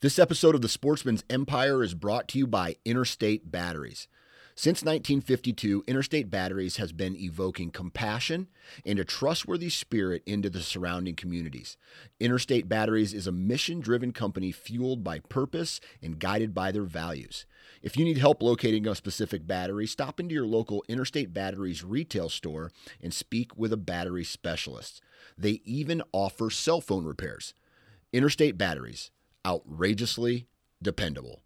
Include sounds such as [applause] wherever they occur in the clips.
This episode of The Sportsman's Empire is brought to you by Interstate Batteries. Since 1952, Interstate Batteries has been evoking compassion and a trustworthy spirit into the surrounding communities. Interstate Batteries is a mission driven company fueled by purpose and guided by their values. If you need help locating a specific battery, stop into your local Interstate Batteries retail store and speak with a battery specialist. They even offer cell phone repairs. Interstate Batteries outrageously dependable.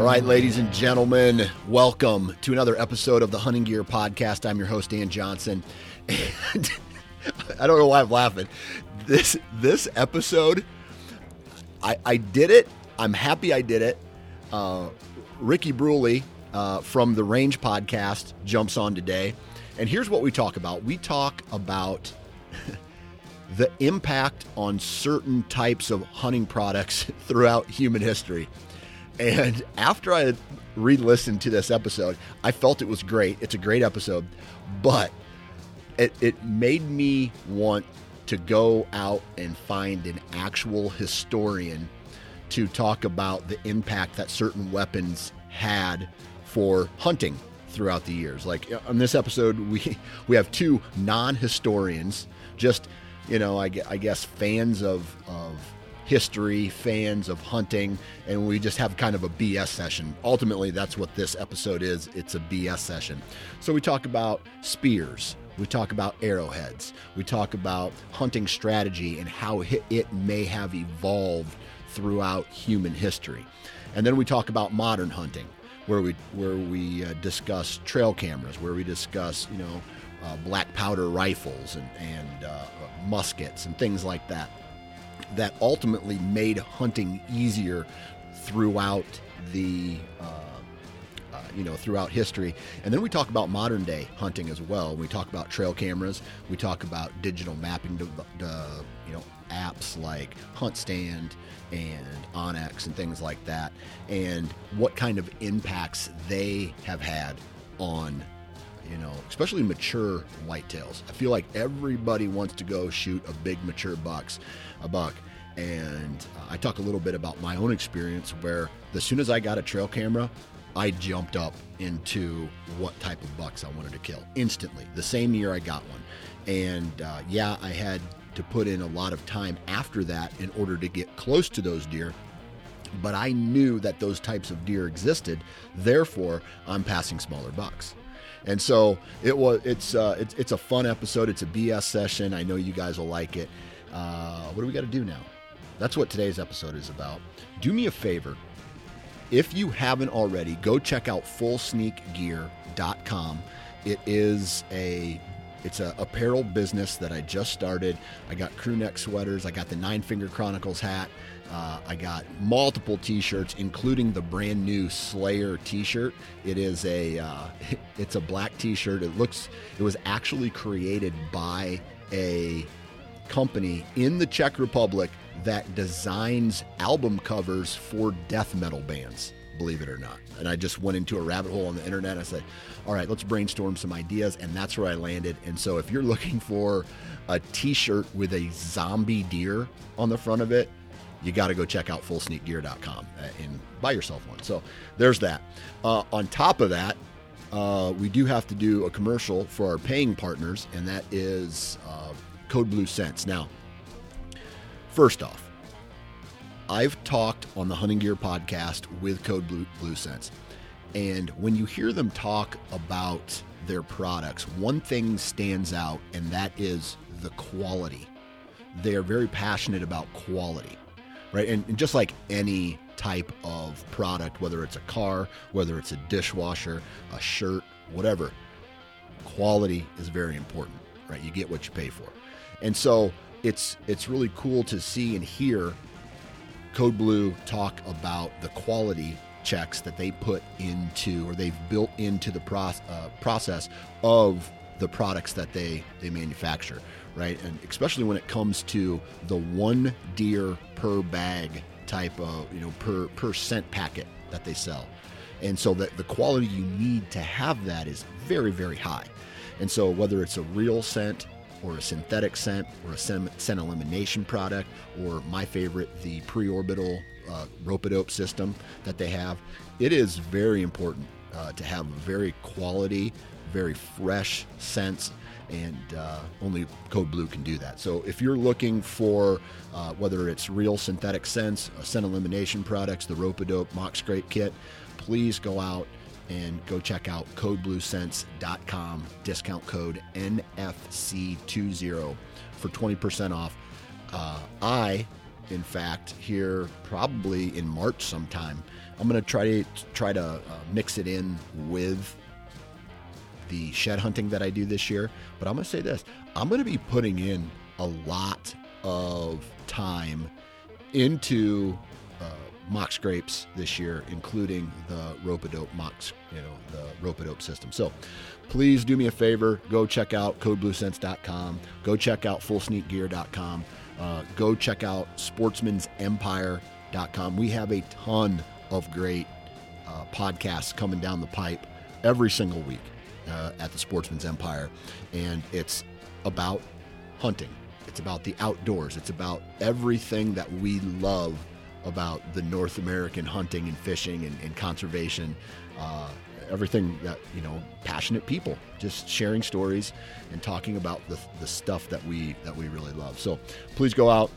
All right, ladies and gentlemen, welcome to another episode of the Hunting Gear Podcast. I'm your host, Dan Johnson. And [laughs] I don't know why I'm laughing. This this episode, I, I did it. I'm happy I did it. Uh, Ricky Brule uh, from the Range Podcast jumps on today. And here's what we talk about we talk about [laughs] the impact on certain types of hunting products [laughs] throughout human history. And after I re listened to this episode, I felt it was great. It's a great episode, but it, it made me want to go out and find an actual historian to talk about the impact that certain weapons had for hunting throughout the years. Like uh, on this episode, we [laughs] we have two non-historians, just you know, I, I guess fans of of history, fans of hunting, and we just have kind of a BS session. Ultimately, that's what this episode is. It's a BS session. So we talk about spears. We talk about arrowheads. We talk about hunting strategy and how it may have evolved throughout human history. And then we talk about modern hunting, where we where we uh, discuss trail cameras, where we discuss you know uh, black powder rifles and and uh, muskets and things like that. That ultimately made hunting easier throughout the uh, you know throughout history and then we talk about modern day hunting as well we talk about trail cameras we talk about digital mapping to, to, you know apps like HuntStand and onX and things like that, and what kind of impacts they have had on, you know, especially mature whitetails. I feel like everybody wants to go shoot a big mature bucks, a buck. And uh, I talk a little bit about my own experience where as soon as I got a trail camera, I jumped up into what type of bucks I wanted to kill instantly. The same year I got one. And uh, yeah, I had to put in a lot of time after that in order to get close to those deer. But I knew that those types of deer existed, therefore I'm passing smaller bucks. And so it was. It's uh, it's it's a fun episode. It's a BS session. I know you guys will like it. Uh, what do we got to do now? That's what today's episode is about. Do me a favor. If you haven't already, go check out fullsneakgear.com. It is a it's a apparel business that I just started. I got crew neck sweaters. I got the Nine Finger Chronicles hat. Uh, I got multiple T-shirts, including the brand new Slayer T-shirt. It is a uh, [laughs] it's a black T-shirt. It looks it was actually created by a company in the Czech Republic that designs album covers for death metal bands believe it or not. And I just went into a rabbit hole on the internet. I said, all right, let's brainstorm some ideas. And that's where I landed. And so if you're looking for a t shirt with a zombie deer on the front of it, you got to go check out fullsneakgear.com uh, and buy yourself one. So there's that. Uh, on top of that, uh, we do have to do a commercial for our paying partners, and that is uh, Code Blue Scents. Now, first off, I've talked on the Hunting Gear podcast with Code Blue, Blue Scents. And when you hear them talk about their products, one thing stands out, and that is the quality. They are very passionate about quality, right? And, and, just like any type of product, whether it's a car, whether it's a dishwasher, a shirt, whatever, quality is very important, right? You get what you pay for. And so it's it's really cool to see and hear Code Blue talk about the quality checks that they put into or they've built into the pro- uh, process of the products that they they manufacture right and especially when it comes to the one deer per bag type of you know per per scent packet that they sell And so that the quality you need to have that is very, very high. And so whether it's a real scent or a synthetic scent or a scent elimination product or my favorite, the pre-orbital uh, system that they have, it is very important uh, to have very quality, very fresh scents and uh, only Code Blue can do that. So if you're looking for uh, whether it's real synthetic scents, scent elimination products, the Rope-A-Dope Mock Scrape Kit, please go out and go check out codebluescents.com, discount code NFC20 for 20% off. Uh, I, in fact, here probably in March sometime, I'm going to try to try to uh, mix it in with the shed hunting that I do this year. But I'm going to say this I'm going to be putting in a lot of time into mock scrapes this year, including the Rope-A-Dope mocks, you know, the Rope-A-Dope system. So please do me a favor, go check out codebluescents.com, go check out fullsneakgear.com, uh, go check out sportsmansempire.com. We have a ton of great uh, podcasts coming down the pipe every single week uh, at the Sportsman's Empire, and it's about hunting. It's about the outdoors. It's about everything that we love about the North American hunting and fishing and, and conservation. Uh, everything that you know, passionate people just sharing stories and talking about the, the stuff that we that we really love. So please go out,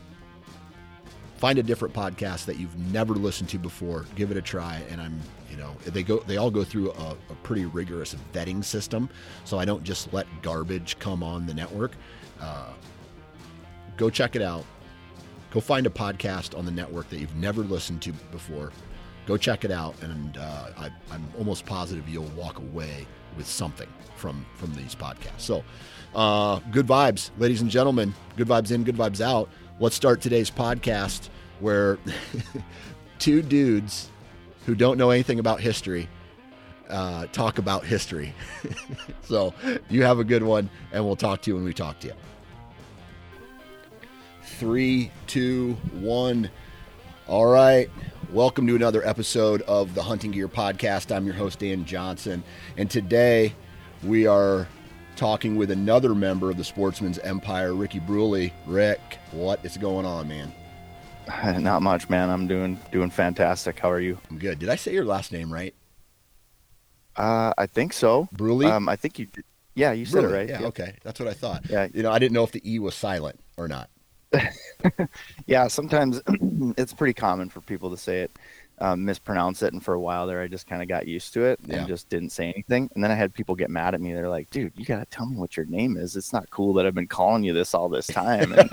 find a different podcast that you've never listened to before. Give it a try, and I'm you know they go they all go through a, a pretty rigorous vetting system, so I don't just let garbage come on the network. Uh, go check it out. Go find a podcast on the network that you've never listened to before. Go check it out, and uh, I, I'm almost positive you'll walk away with something from from these podcasts. So, uh, good vibes, ladies and gentlemen. Good vibes in, good vibes out. Let's start today's podcast where [laughs] two dudes who don't know anything about history uh, talk about history. [laughs] so you have a good one, and we'll talk to you when we talk to you. Three, two, one. All right. Welcome to another episode of the Hunting Gear Podcast. I'm your host, Dan Johnson. And today we are talking with another member of the Sportsman's Empire, Ricky Brule. Rick, what is going on, man? [sighs] Not much, man. I'm doing doing fantastic. How are you? I'm good. Did I say your last name right? Uh, I think so. Brule. Um, I think you. Did. Yeah, you said Brule. it right. Yeah, okay. That's what I thought. Yeah. You know, I didn't know if the e was silent or not. [laughs] yeah, sometimes [clears throat] it's pretty common for people to say it um, mispronounce it, and for a while there, I just kind of got used to it and just didn't say anything. And then I had people get mad at me. They're like, "Dude, you gotta tell me what your name is. It's not cool that I've been calling you this all this time." And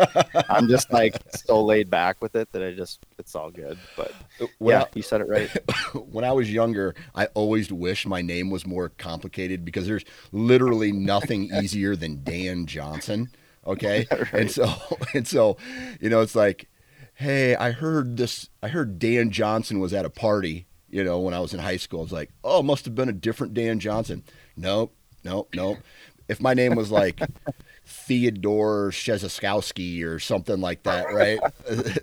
I'm just like [laughs] so laid back with it that I just it's all good. But When yeah, you said it right. [laughs] When I was younger, I always wished my name was more complicated because there's literally nothing easier than Dan Johnson. Okay. [laughs] Right. And so, [laughs] and so, you know, it's like, hey, I heard this, I heard Dan Johnson was at a party, you know, when I was in high school. I was like, oh, must have been a different Dan Johnson. Nope, nope, nope. If my name was like [laughs] Theodore Shezaskowski or something like that, right?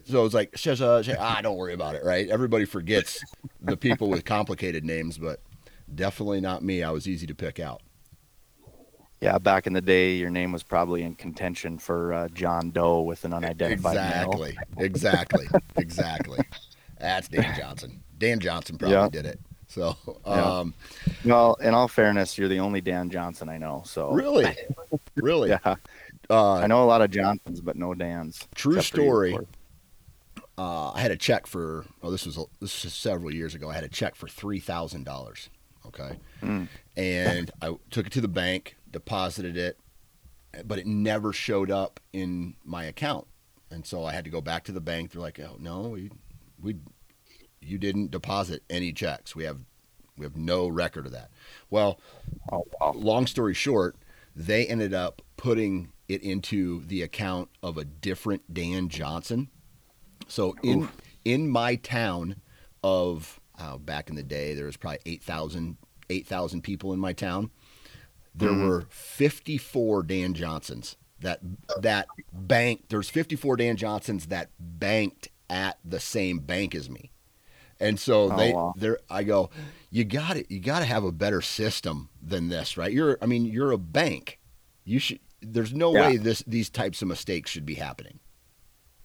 so it's like, Sheza, She- ah, don't worry about it, right? Everybody forgets the people with complicated names, but definitely not me. I was easy to pick out. Yeah, back in the day, your name was probably in contention for uh, John Doe with an unidentified male. Exactly, exactly, exactly. That's Dan Johnson. Dan Johnson probably Yeah. did it. So, Yeah. um, Well, in all fairness, you're the only Dan Johnson I know. So really, [laughs] really, yeah, uh, I know a lot of Johnsons, but no Dans. True except for you, of story. uh, I had a check for oh this was this was several years ago. I had a check for three thousand dollars. Okay, Mm. and I took it to the bank, deposited it, but it never showed up in my account, and so I had to go back to the bank. They're like, "Oh no, we, we, you didn't deposit any checks. We have, we have no record of that." Well, Oh wow. long story short, they ended up putting it into the account of a different Dan Johnson. So in Oof. in my town of uh, back in the day, there was probably 8,000 8,000 people in my town. There Mhm. were 54 Dan Johnsons that that banked. There's 54 Dan Johnsons that banked at the same bank as me. And so Oh, they, wow. they're, I go, you got it. you got to have a better system than this, right? You're, I mean, you're a bank. You should. There's no Yeah. way this these types of mistakes should be happening.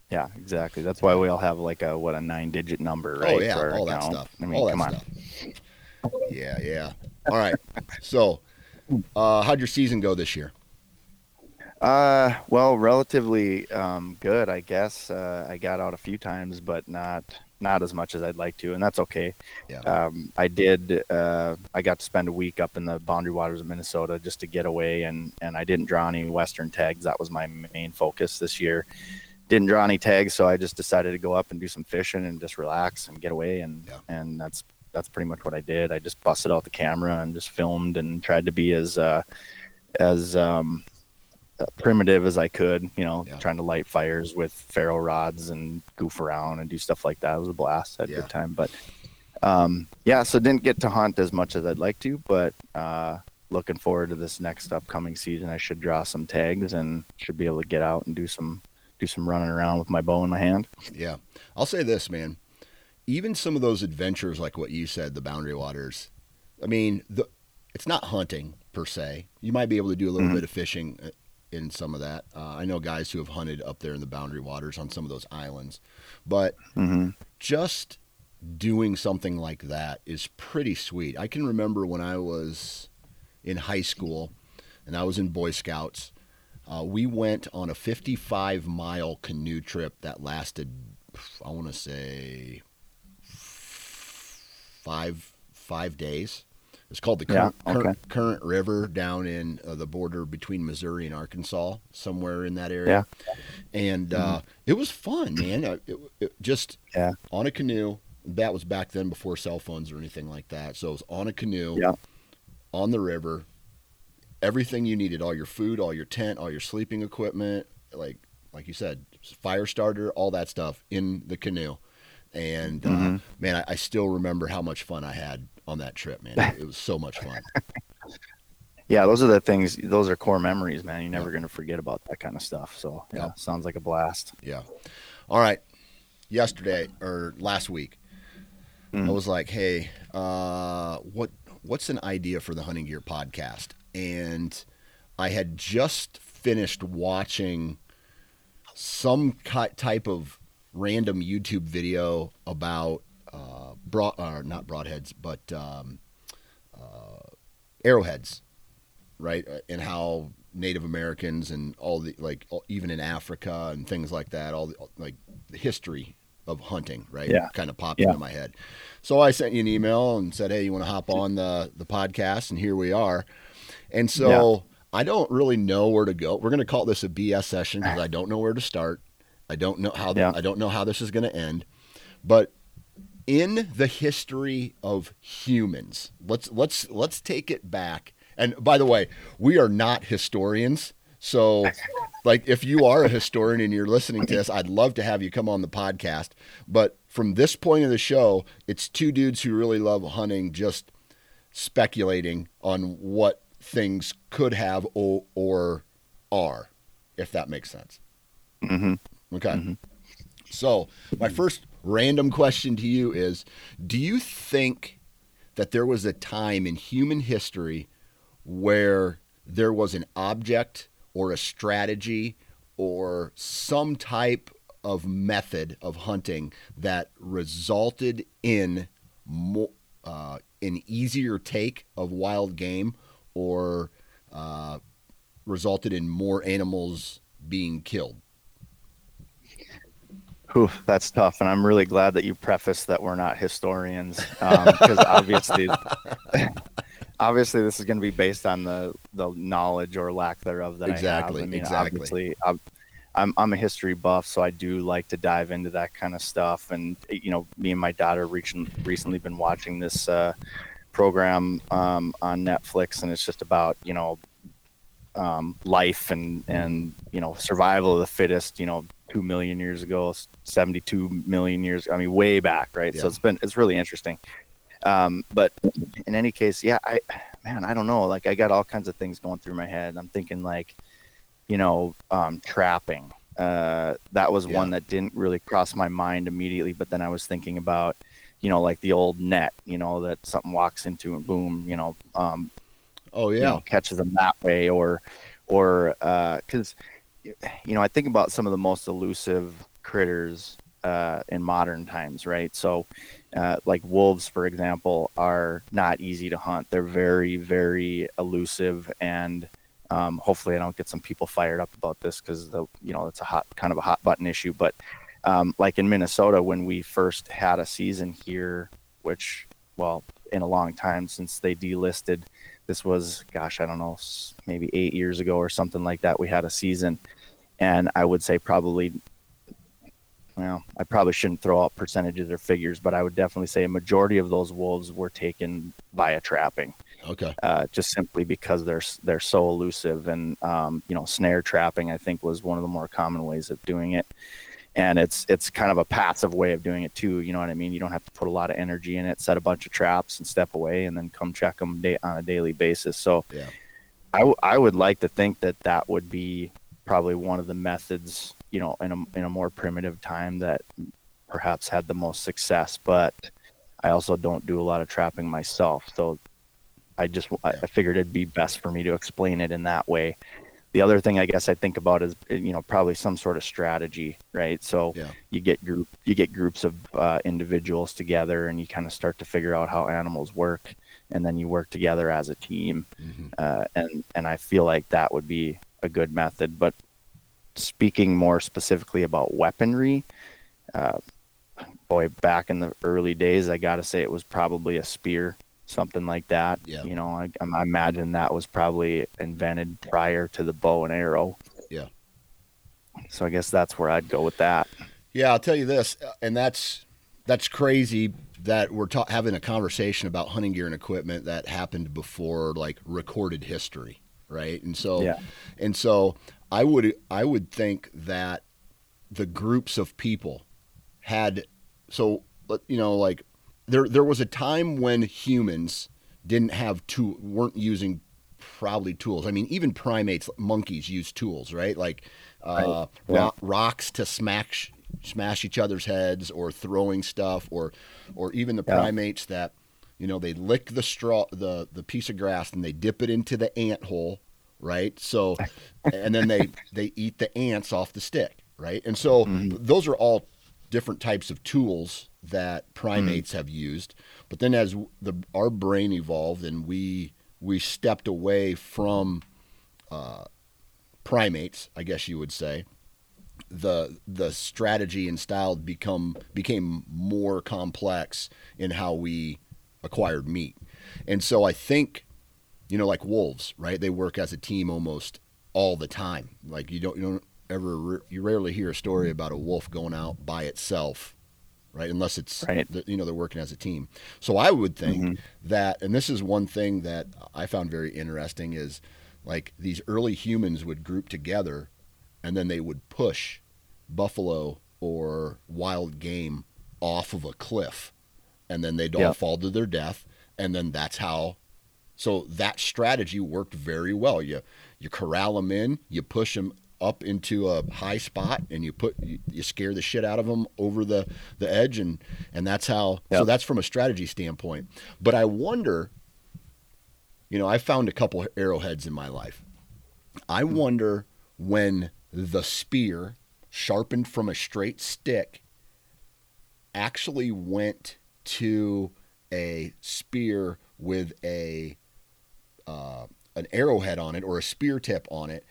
Yeah, exactly. That's why we all have like a what a nine digit number, right? oh yeah, all that stuff. I mean, all that come on. stuff. Yeah, yeah. All right. So, uh, how'd your season go this year? Uh, well, relatively um, good, I guess. Uh, I got out a few times, but not not as much as I'd like to, and that's okay. Yeah. Um, I did. Uh, I got to spend a week up in the Boundary Waters of Minnesota just to get away, and and I didn't draw any Western tags. That was my main focus this year. Didn't draw any tags, so I just decided to go up and do some fishing and just relax and get away, and Yeah. and that's that's pretty much what I did. I just busted out the camera and just filmed and tried to be as uh, as um, uh, primitive as I could, you know, Yeah. trying to light fires with ferro rods and goof around and do stuff like that. It was a blast. I had a Yeah. good time, but um, yeah, so didn't get to hunt as much as I'd like to, but uh, looking forward to this next upcoming season. I should draw some tags and should be able to get out and do some do some running around with my bow in my hand. Yeah. I'll say this, man. Even some of those adventures, like what you said, the Boundary Waters. I mean, the it's not hunting per se. You might be able to do a little Mhm. bit of fishing uh, in some of that. Uh, I know guys who have hunted up there in the Boundary Waters on some of those islands, but hmm just doing something like that is pretty sweet. I can remember when I was in high school and I was in Boy Scouts. Uh, we went on a 55 mile canoe trip that lasted, I want to say, five five days. It's called the Yeah, Current, Current, okay. Current River down in uh, the border between Missouri and Arkansas, somewhere in that area. Yeah. And uh, it was fun, man. Uh, It, it just Yeah. on a canoe. That was back then before cell phones or anything like that. So it was on a canoe, Yeah. on the river. Everything you needed, all your food, all your tent, all your sleeping equipment, like like you said, fire starter, all that stuff in the canoe. And uh, Mhm. man, I, I still remember how much fun I had on that trip, man. It, it was so much fun. [laughs] Yeah, those are the things. Those are core memories, man. You're never gonna forget about that kind of stuff. So yeah, Yeah. sounds like a blast. Yeah. All right. Yesterday or last week, I Mhm. was like, "Hey, uh, what what's an idea for the Hunting Gear podcast?" And I had just finished watching some type of random YouTube video about uh, broad, or not broadheads, but um, uh, arrowheads, right? Uh, And how Native Americans and all the like, all- even in Africa and things like that, all the like the history of hunting, right? Yeah. Kind of popped Yeah. into my head. So I sent you an email and said, "Hey, you want to hop on the the podcast?" And here we are. And so I don't really know where to go. We're going to call this a BS session because I don't know where to start. I don't know how Yeah. I don't know how this is going to end. But in the history of humans, let's let's let's take it back. And by the way, we are not historians. So like if you are a historian and you're listening to this, I'd love to have you come on the podcast. But from this point of the show, it's two dudes who really love hunting just speculating on what things could have or, or are, if that makes sense. hmm Okay. Mhm. So, my first random question to you is Do you think that there was a time in human history where there was an object or a strategy or some type of method of hunting that resulted in more, uh, an easier take of wild game or uh, resulted in more animals being killed? Whew, that's tough, and I'm really glad that you prefaced that we're not historians, because obviously, [laughs] obviously, this is going to be based on the the knowledge or lack thereof that Exactly, I have. I mean, exactly. obviously, I'm, I'm I'm a history buff, so I do like to dive into that kind of stuff. And you know, me and my daughter recent, recently been watching this uh, program um, on Netflix, and it's just about you know um, life and and you know survival of the fittest. You know, two million years ago, seventy-two million years. I mean, way back, right? Yeah. So it's been it's really interesting. Um, but in any case, yeah, I man, I don't know. Like I got all kinds of things going through my head. I'm thinking like, you know, um, trapping. Uh, that was Yeah. one that didn't really cross my mind immediately. But then I was thinking about, you know, like the old net, you know, that something walks into and boom, you know, um, oh yeah, you know, catches them that way, or or because uh, you know, I think about some of the most elusive critters uh, in modern times, right? So, uh, like wolves, for example, are not easy to hunt. They're very, very elusive, and um, hopefully, I don't get some people fired up about this because the you know it's a hot kind of a hot button issue. But um, like in Minnesota, when we first had a season here, which well, in a long time since they delisted, this was gosh, I don't know, maybe eight years ago or something like that. We had a season, and I would say probably well, I probably shouldn't throw out percentages or figures, but I would definitely say a majority of those wolves were taken via trapping. Okay. Uh, just simply because they're they're so elusive, and um, you know, snare trapping I think was one of the more common ways of doing it, and it's it's kind of a passive way of doing it too. You know what I mean? You don't have to put a lot of energy in it, set a bunch of traps, and step away, and then come check them day, on a daily basis. So, yeah, I, w- I would like to think that that would be probably one of the methods, you know, in a in a more primitive time that perhaps had the most success. But I also don't do a lot of trapping myself, so I just I figured it'd be best for me to explain it in that way. The other thing I guess I think about is you know probably some sort of strategy, right? So yeah. you get group you get groups of uh, individuals together, and you kind of start to figure out how animals work, and then you work together as a team. Mm-hmm. Uh, and and I feel like that would be a good method. But speaking more specifically about weaponry, uh, boy, back in the early days, I got to say it was probably a spear, something like that. Yeah. You know, I, I imagine that was probably invented prior to the bow and arrow. Yeah. So I guess that's where I'd go with that. Yeah, I'll tell you this, and that's that's crazy that we're ta- having a conversation about hunting gear and equipment that happened before like recorded history, right? And so, Yeah. and so I would I would think that the groups of people had so you know like there there was a time when humans didn't have two weren't using probably tools. I mean, even primates, monkeys use tools, right? Like uh, Right. Ro- rocks to smash smash each other's heads, or throwing stuff, or or even the Yeah. primates that you know they lick the straw, the the piece of grass, and they dip it into the ant hole, right? So, and then they [laughs] they eat the ants off the stick, right? And so those are all different types of tools that primates have used. But then as the our brain evolved and we we stepped away from uh, primates, I guess you would say, the the strategy and style become became more complex in how we acquired meat. And so I think you know like wolves, right? They work as a team almost all the time. Like you don't you don't ever you rarely hear a story about a wolf going out by itself, right? Unless it's Right. the- you know they're working as a team. So I would think mm-hmm. that, and this is one thing that I found very interesting is like these early humans would group together, and then they would push buffalo or wild game off of a cliff, and then they'd all Yep. fall to their death, and then that's how. So that strategy worked very well. You you corral them in, you push them up into a high spot, and you put you, you scare the shit out of them over the the edge, and and that's how. So that's from a strategy standpoint. But I wonder. You know, I found a couple arrowheads in my life. I hmm. wonder when the spear, sharpened from a straight stick, actually went to a spear with a uh, an arrowhead on it or a spear tip on it,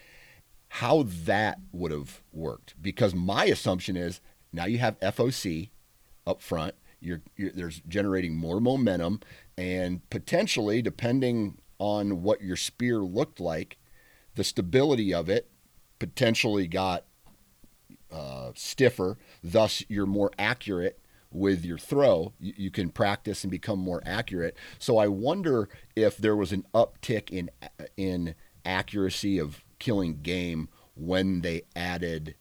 how that would have worked. Because my assumption is now you have FOC up front. You're, you're there's generating more momentum, and potentially, depending on what your spear looked like, the stability of it potentially got uh, stiffer. Thus, you're more accurate with your throw. You, you can practice and become more accurate. So I wonder if there was an uptick in in accuracy of killing game when they added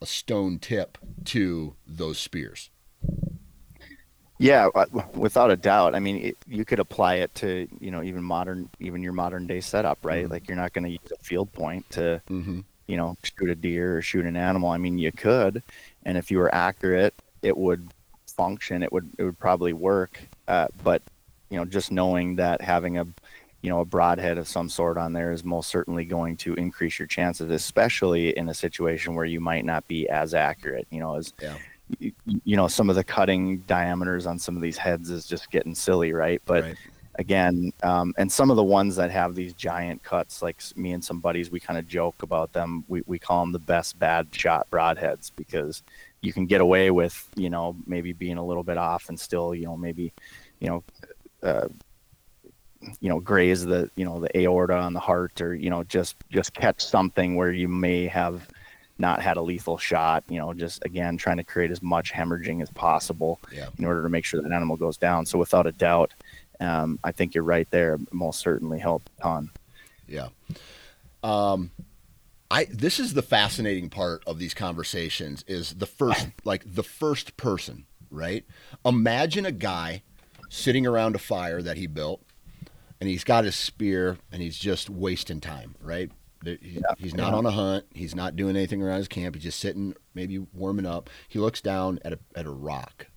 a stone tip to those spears. Yeah, uh, without a doubt. I mean, it, you could apply it to you know even modern, even your modern day setup, right? Mhm. Like you're not going to use a field point to Mm-hmm. you know shoot a deer or shoot an animal. I mean, you could, and if you were accurate, it would function, it would it would probably work. Uh, but you know, just knowing that having a you know a broadhead of some sort on there is most certainly going to increase your chances, especially in a situation where you might not be as accurate. You know, as Yeah. you, you know, some of the cutting diameters on some of these heads is just getting silly, right? But Right. again, um, and some of the ones that have these giant cuts, like me and some buddies, we kind of joke about them. We, we call them the best bad shot broadheads because you can get away with, you know, maybe being a little bit off and still, you know, maybe, you know, uh, you know, graze the, you know, the aorta on the heart or, you know, just, just catch something where you may have not had a lethal shot, you know, just again, trying to create as much hemorrhaging as possible Yeah. in order to make sure that animal goes down. So without a doubt, um, I think you're right there. Most certainly help a ton. Yeah. Um, I this is the fascinating part of these conversations is the first [clears throat] like the first person, right? Imagine a guy sitting around a fire that he built and he's got his spear and he's just wasting time, right? There- he- He's not yeah. on a hunt. He's not doing anything around his camp. He's just sitting, maybe warming up. He looks down at a at a rock,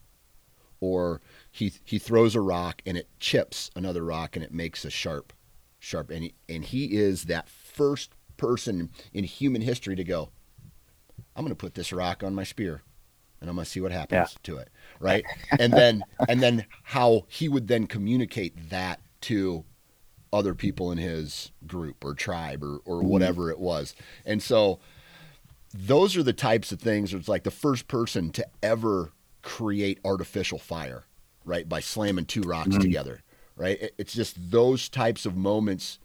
or he he throws a rock and it chips another rock and it makes a sharp, sharp. And he, and he is that first person in human history to go. I'm going to put this rock on my spear, and I'm going to see what happens Yeah. to it, right? And then [laughs] and then how he would then communicate that to other people in his group or tribe or, or mm-hmm. whatever it was. And so those are the types of things where it's like the first person to ever create artificial fire, right? By slamming two rocks mm-hmm. together, right? It- It's just those types of moments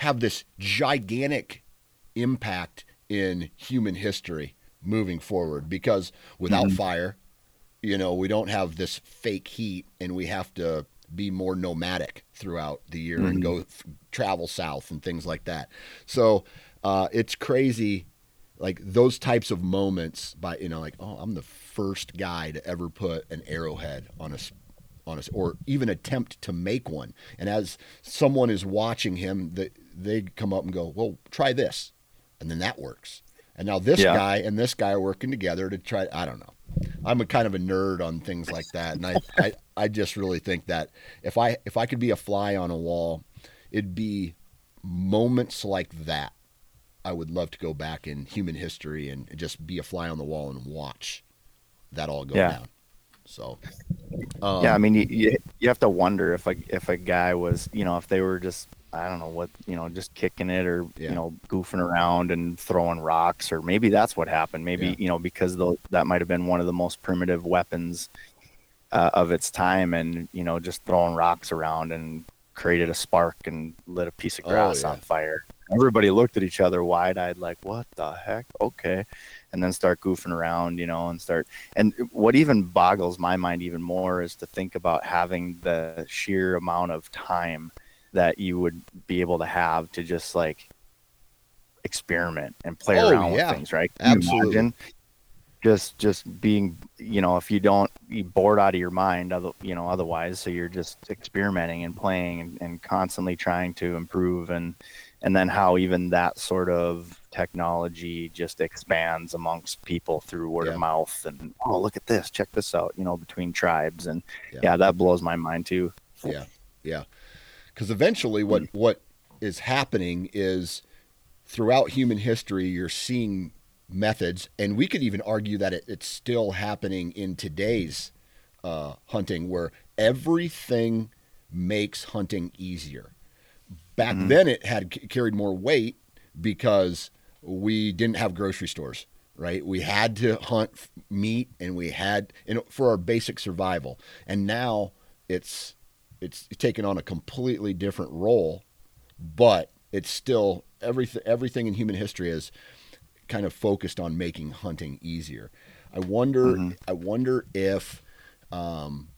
have this gigantic impact in human history moving forward because without fire, you know, we don't have this fake heat and we have to be more nomadic throughout the year and go f- travel south and things like that. So uh, it's crazy, like those types of moments. By you know, like oh, I'm the first guy to ever put an arrowhead on a on a or even attempt to make one. And as someone is watching him, they they come up and go, well, try this, and then that works. And now this Yeah. guy and this guy are working together to try. I don't know. I'm a kind of a nerd on things like that, and I, I, I just really think that if I if I could be a fly on a wall, it'd be moments like that. I would love to go back in human history and just be a fly on the wall and watch that all go Yeah. down. So, um, yeah, I mean, you, you you have to wonder if a if a guy was, you know, if they were just I don't know what, you know, just kicking it or Yeah. you know goofing around and throwing rocks, or maybe that's what happened. Maybe Yeah. you know because the, that might have been one of the most primitive weapons uh, of its time, and you know just throwing rocks around and created a spark and lit a piece of Oh, grass yeah. on fire. Everybody looked at each other wide eyed, like, "What the heck?" Okay, and then start goofing around, you know, and start. And what even boggles my mind even more is to think about having the sheer amount of time that you would be able to have to just like experiment and play Oh, around yeah. with things, right? Can Absolutely. imagine Just, just being, you know, if you don't, you bored out of your mind, other, you know, otherwise, so you're just experimenting and playing and, and constantly trying to improve and, and then how even that sort of technology just expands amongst people through word Yeah. of mouth and oh look at this check this out you know between tribes and Yeah. yeah, that blows my mind too Yeah, yeah. Because eventually, what what is happening is throughout human history, you're seeing methods, and we could even argue that it, it's still happening in today's uh, hunting, where everything makes hunting easier. Back then, it had c- carried more weight because we didn't have grocery stores. Right, we had to hunt f- meat, and we had and for our basic survival. And now it's it's taken on a completely different role, but it's still everything. Everything in human history is kind of focused on making hunting easier. I wonder. I wonder if, um,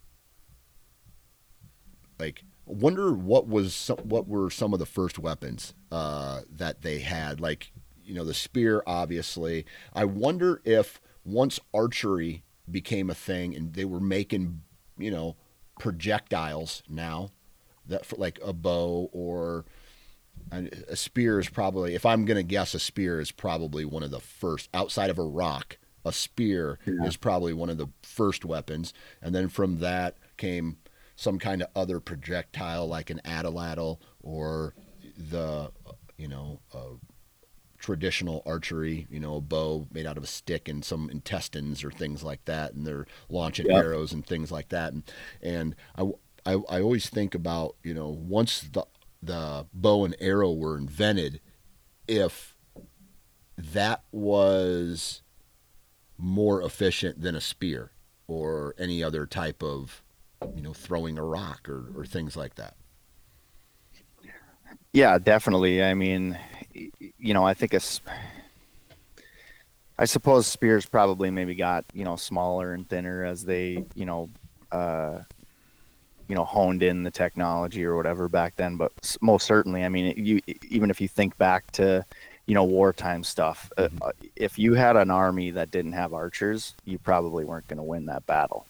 like, I wonder what was some, what were some of the first weapons uh, that they had. Like, you know, the spear, obviously. I wonder if once archery became a thing and they were making, you know, projectiles now that for like a bow or a spear is probably if i'm going to guess a spear is probably one of the first outside of a rock a spear Yeah. is probably one of the first weapons, and then from that came some kind of other projectile like an atlatl or the you know uh, traditional archery, you know, a bow made out of a stick and some intestines or things like that, and they're launching Yep. arrows and things like that. And, and I, I, I always think about, you know, once the the bow and arrow were invented, if that was more efficient than a spear or any other type of, you know, throwing a rock or, or things like that. Yeah, definitely. I mean, you know, I think it's. I suppose spears probably maybe got you know smaller and thinner as they you know, uh, you know honed in the technology or whatever back then. But most certainly, I mean, you even if you think back to you know wartime stuff, uh, uh, if you had an army that didn't have archers, you probably weren't going to win that battle.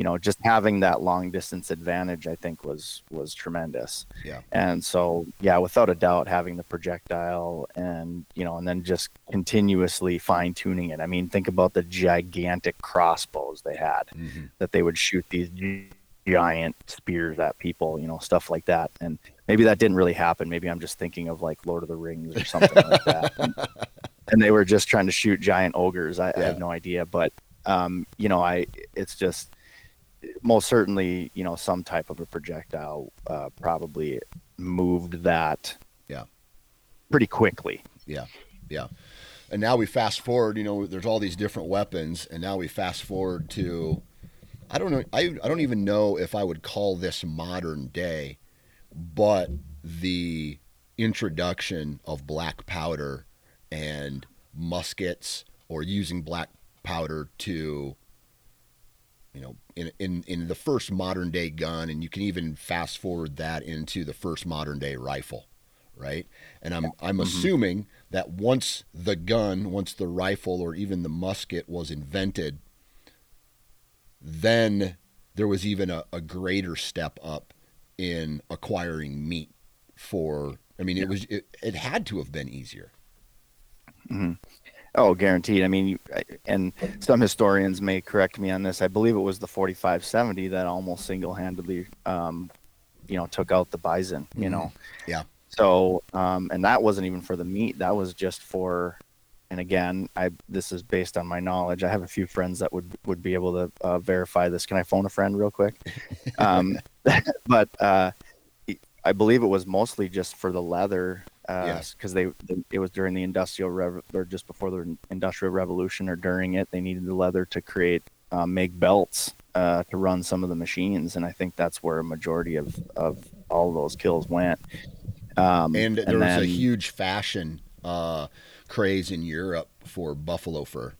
Yeah. You know, just having that long distance advantage, I think was was tremendous. Yeah. And so, yeah, without a doubt, having the projectile and, you know, and then just continuously fine tuning it. I mean, think about the gigantic crossbows they had Mm-hmm. that they would shoot these giant spears at people, you know, stuff like that. And maybe that didn't really happen. Maybe I'm just thinking of like Lord of the Rings or something like that. [laughs] And, and they were just trying to shoot giant ogres. I, I have no idea. But, um, you know, I, it's just, most certainly, you know, some type of a projectile uh, probably moved that. Yeah. Pretty quickly. Yeah, yeah. And now we fast forward. You know, there's all these different weapons, and now we fast forward to, I don't know, I I don't even know if I would call this modern day, but the introduction of black powder and muskets, or using black powder to, you know, in in in the first modern day gun, and you can even fast forward that into the first modern day rifle right? And I'm I'm mm-hmm. assuming that once the gun, once the rifle or even the musket was invented, then there was even a, a greater step up in acquiring meat for I mean it was it, it had to have been easier. Mm-hmm. Oh, guaranteed. I mean, and some historians may correct me on this. I believe it was the 4570 that almost single-handedly, um, you know, took out the bison. You Mhm. know. Yeah. So, um, and that wasn't even for the meat. That was just for, and again, I this is based on my knowledge. I have a few friends that would would be able to uh, verify this. Can I phone a friend real quick? [laughs] Um, [laughs] but uh, I believe it was mostly just for the leather. Yes. Because they, it was during the industrial rev or just before the industrial revolution or during it, they needed the leather to create uh, make belts uh, to run some of the machines, and I think that's where a majority of of all those kills went. Um, And there was then- a huge fashion uh, craze in Europe for buffalo fur.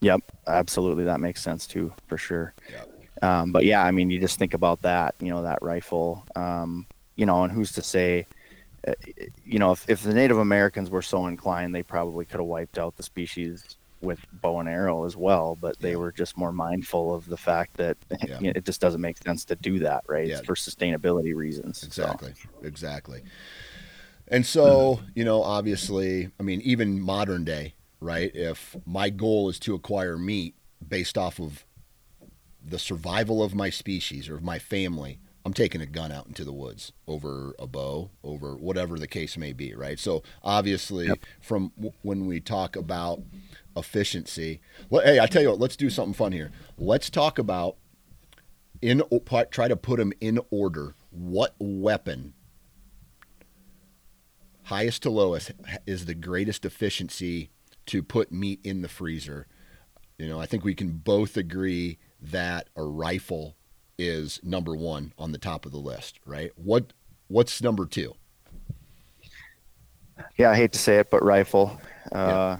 Yep, absolutely. That makes sense too, for sure. Yep. Um, but yeah, I mean, you just think about that, you know, that rifle, um, you know, and who's to say, uh, you know, if, if the Native Americans were so inclined, they probably could have wiped out the species with bow and arrow as well, but they Yeah. were just more mindful of the fact that Yeah. you know, it just doesn't make sense to do that, right? Yeah. For sustainability reasons. so. Exactly. Exactly. And so, mm-hmm. you know, obviously, I mean, even modern day, right? If my goal is to acquire meat based off of the survival of my species or of my family, I'm taking a gun out into the woods over a bow, over whatever the case may be, right? So, obviously, Yep. from w- when we talk about efficiency, well, hey, I tell you what, let's do something fun here. Let's talk about in try to put them in order. What weapon, highest to lowest, is the greatest efficiency to put meat in the freezer? You know, I think we can both agree that a rifle is number one on the top of the list, right? What what's number two? Yeah, I hate to say it, but rifle. Uh,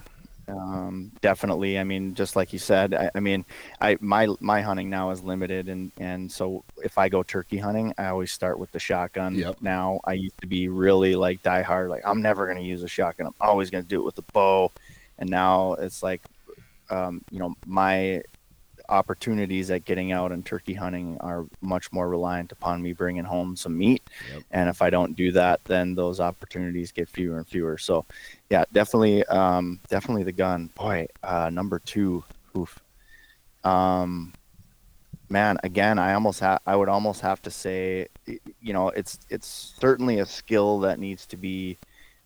um, definitely. I mean, just like you said, I, I mean, I my my hunting now is limited, and and so if I go turkey hunting, I always start with the shotgun. Yep. Now I used to be really like die hard, like I'm never gonna use a shotgun. I'm always gonna do it with a bow, and now it's like, um, you know, my opportunities at getting out and turkey hunting are much more reliant upon me bringing home some meat. Yep. And if I don't do that, then those opportunities get fewer and fewer. So, yeah, definitely, um, definitely the gun. Boy, uh, number two, oof. Um, man, again, I almost have, I would almost have to say, you know, it's it's certainly a skill that needs to be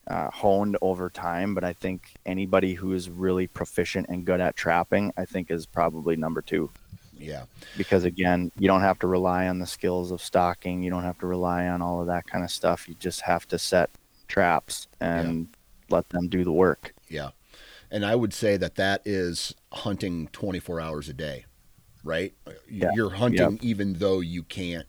uh, honed over time. But I think anybody who is really proficient and good at trapping, I think, is probably number two. Yeah. Because again, you don't have to rely on the skills of stalking. You don't have to rely on all of that kind of stuff. You just have to set traps and let them do the work. Yeah. And I would say that that is hunting 24 hours a day, right? Yeah. You're hunting Yep. even though you can't,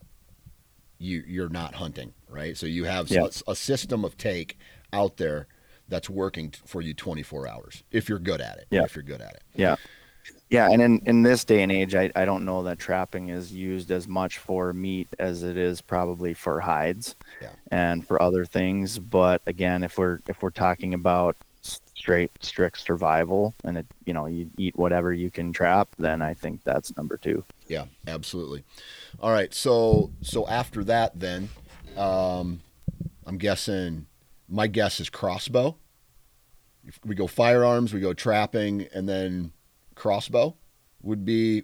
you, you're not hunting, right? So you have Yeah. a, a system of take out there that's working for you 24 hours if you're good at it. Yeah. If you're good at it. Yeah. Yeah, and in, in this day and age, I, I don't know that trapping is used as much for meat as it is probably for hides Yeah. and for other things. But again, if we're if we're talking about straight strict survival and it you know you eat whatever you can trap, then I think that's number two. Yeah, absolutely. All right, so so after that, then um, I'm guessing my guess is crossbow. If we go firearms, we go trapping, and then crossbow would be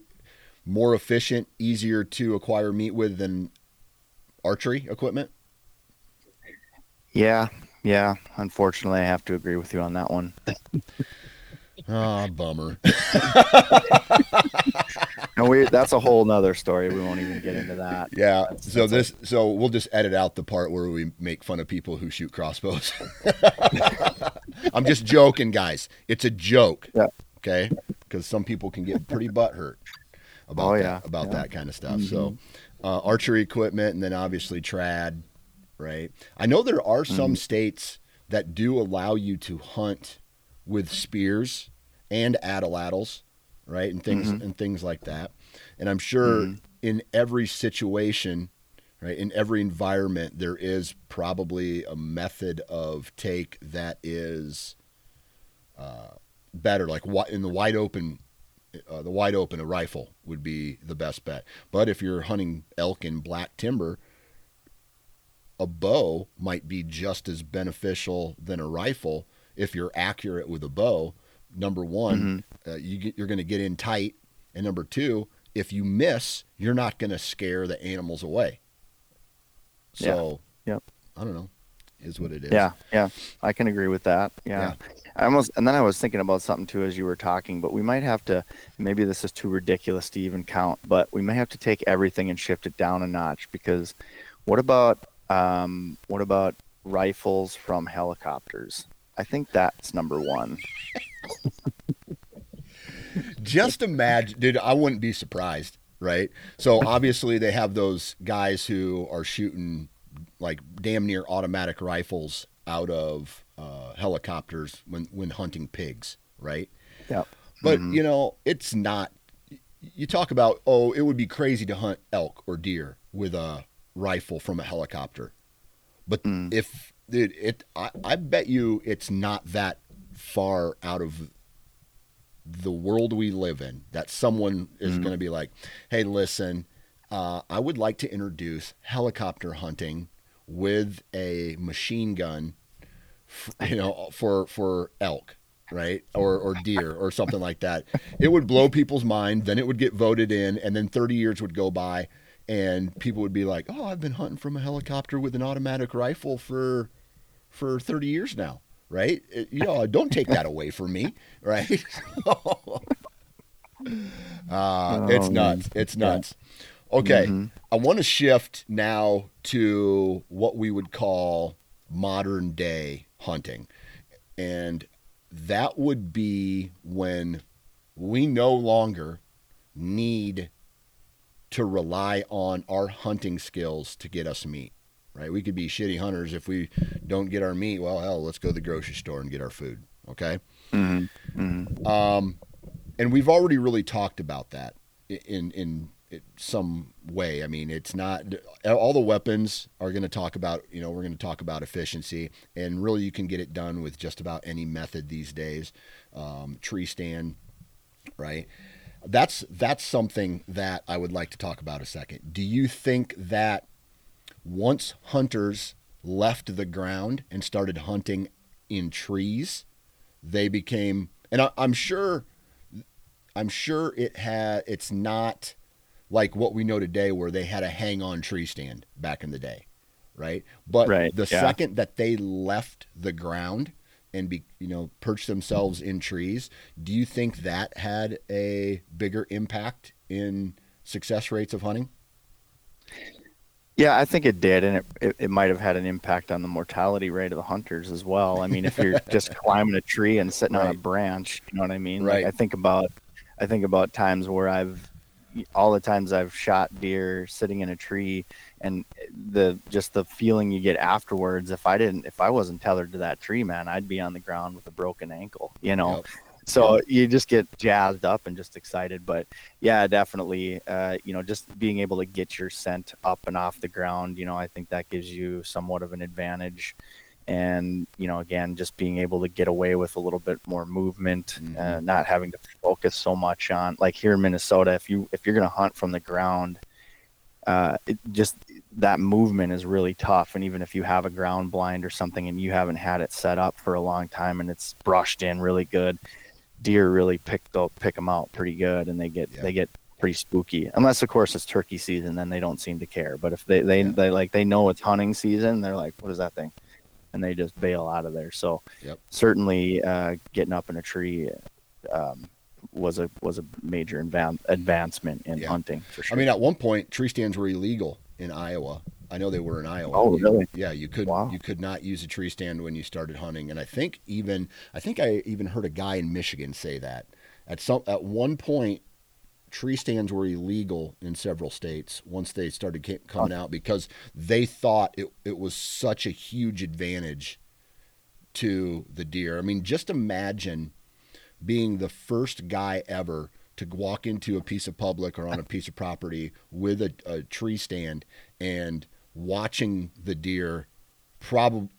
more efficient, easier to acquire meat with than archery equipment. Yeah, yeah. Unfortunately, I have to agree with you on that one. [laughs] Ah, bummer. [laughs] And we that's a whole nother story. We won't even get into that. [laughs] Yeah. That's- So that's this, so we'll just edit out the part where we make fun of people who shoot crossbows. [laughs] I'm just joking, guys. It's a joke. Yeah. Okay. Because some people can get pretty butthurt about Oh, that, yeah. about Yeah. that kind of stuff. So, uh, archery equipment, and then obviously trad. Right. I know there are some states that do allow you to hunt with spears and atlatls, right, and things and things like that. And I'm sure in every situation, right, in every environment, there is probably a method of take that is uh, better. Like in the wide open, uh, the wide open, a rifle would be the best bet. But if you're hunting elk in black timber, a bow might be just as beneficial than a rifle if you're accurate with a bow. Number one, uh, you get, you're going to get in tight, and number two, if you miss, you're not going to scare the animals away. So, Yep. I don't know, is what it is. Yeah, yeah, I can agree with that. Yeah. I almost, and then I was thinking about something too as you were talking, but we might have to. Maybe this is too ridiculous to even count, but we may have to take everything and shift it down a notch because, what about, um, what about rifles from helicopters? I think that's number one. just imagine, dude. I wouldn't be surprised, right? So obviously they have those guys who are shooting like damn near automatic rifles out of uh, helicopters when when hunting pigs, right? Yeah. But you know, it's not. You talk about oh, it would be crazy to hunt elk or deer with a rifle from a helicopter, but if dude, it, I, I bet you it's not that far out of the world we live in that someone is going to be like, hey, listen, uh, I would like to introduce helicopter hunting with a machine gun, f- you know, for for elk, right, or or deer or something like that. [laughs] It would blow people's mind. Then it would get voted in, and then 30 years would go by, and people would be like, oh, I've been hunting from a helicopter with an automatic rifle for for 30 years now. Right, It- you know, don't take that [laughs] away from me, right? [laughs] uh, it's Oh, nuts. It's Yeah. nuts. Okay, Mhm. I want to shift now to what we would call modern day hunting. And that would be when we no longer need to rely on our hunting skills to get us meat. Right? We could be shitty hunters if we don't get our meat. Well, hell, let's go to the grocery store and get our food. Okay? Mhm. Mhm. Um, and we've already really talked about that in in in some way. I mean, it's not all the weapons are going to talk about. You know, we're going to talk about efficiency, and really, you can get it done with just about any method these days. Um, tree stand, right? That's that's something that I would like to talk about a second. Do you think that once hunters left the ground and started hunting in trees, they became and I, I'm sure I'm sure it had it's not like what we know today where they had a hang on tree stand back in the day, right? But Right, the yeah. second that they left the ground and be you know perched themselves in trees, do you think that had a bigger impact in success rates of hunting? Yeah, I think it did, and it, it, it might have had an impact on the mortality rate of the hunters as well. I mean, if you're [laughs] just climbing a tree and sitting on a branch, you know what I mean? Right. Like I think about, I think about times where I've, all the times I've shot deer sitting in a tree, and the just the feeling you get afterwards. If I didn't, if I wasn't tethered to that tree, man, I'd be on the ground with a broken ankle. You know. Yep. So you just get jazzed up and just excited. But yeah, definitely, uh, you know, just being able to get your scent up and off the ground, you know, I think that gives you somewhat of an advantage. And, you know, again, just being able to get away with a little bit more movement, uh, Mhm. not having to focus so much on, like here in Minnesota, if you if you're gonna hunt from the ground, uh, it just that movement is really tough. And even if you have a ground blind or something and you haven't had it set up for a long time and it's brushed in really good, deer really pick they'll pick them out pretty good and they get Yeah. they get pretty spooky. Unless of course it's turkey season, then they don't seem to care. But if they they, Yeah. they like they know it's hunting season, they're like, what is that thing? And they just bail out of there. So Yep. certainly uh, getting up in a tree um, was a was a major advan- advancement in Yeah. hunting for sure. I mean, at one point, tree stands were illegal in Iowa. I know they were in Iowa. Oh, really? Yeah, you could Wow. you could not use a tree stand when you started hunting, and I think even I think I even heard a guy in Michigan say that at some at one point, tree stands were illegal in several states once they started ca- coming out because they thought it it was such a huge advantage to the deer. I mean, just imagine being the first guy ever to walk into a piece of public or on a piece of property with a, a tree stand and watching the deer probably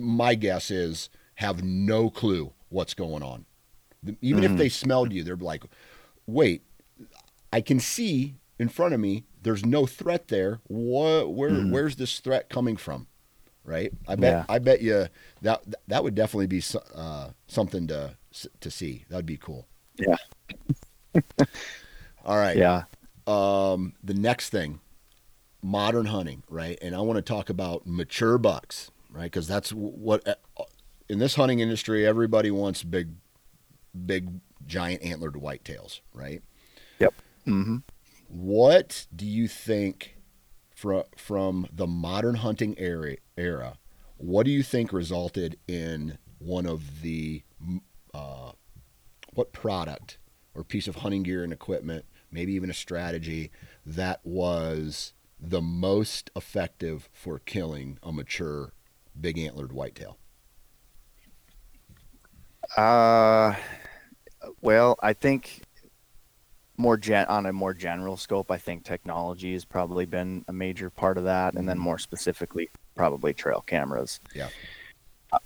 my guess is have no clue what's going on. Even if they smelled you they're like wait i can see in front of me there's no threat there. What where where's this threat coming from? Right? I bet Yeah. i bet you that that would definitely be uh, something to to see. That would be cool. Yeah. [laughs] all right yeah. um, the next thing, modern hunting, right? And I want to talk about mature bucks, right? Because that's what in this hunting industry, everybody wants big, big, giant antlered whitetails, right? Yep. Mm-hmm. What do you think from from the modern hunting era? Era, what do you think resulted in one of the uh, what product or piece of hunting gear and equipment, maybe even a strategy that was the most effective for killing a mature big antlered whitetail? Uh, well, I think more gen on a more general scope, I think technology has probably been a major part of that, and then more specifically, probably trail cameras. Yeah.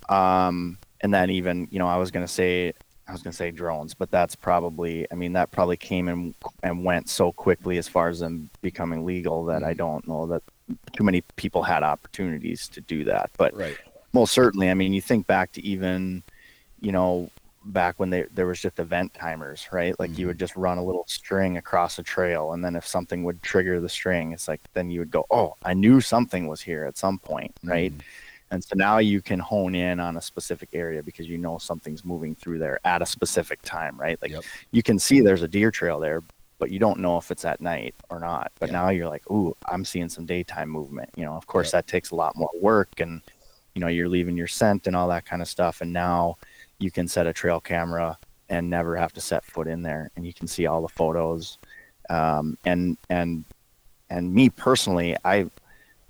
Um, and then even you know, I was gonna say. I was gonna say drones, but that's probably. I mean, that probably came and and went so quickly as far as them becoming legal that I mm-hmm. don't know that too many people had opportunities to do that. But Right. most certainly. I mean, you think back to even, you know, back when they, there was just event timers, right? Like you would mm-hmm. just run a little string across a trail, and then if something would trigger the string, it's like then you would go, "Oh, I knew something was here at some point," right? Mm-hmm. And so now you can hone in on a specific area because you know something's moving through there at a specific time, right? Like Yep. you can see there's a deer trail there, but you don't know if it's at night or not. But Yeah. now you're like, ooh, I'm seeing some daytime movement. You know, of course Yep. that takes a lot more work and you know, you're leaving your scent and all that kind of stuff. And now you can set a trail camera and never have to set foot in there and you can see all the photos. Um, and and and me personally, I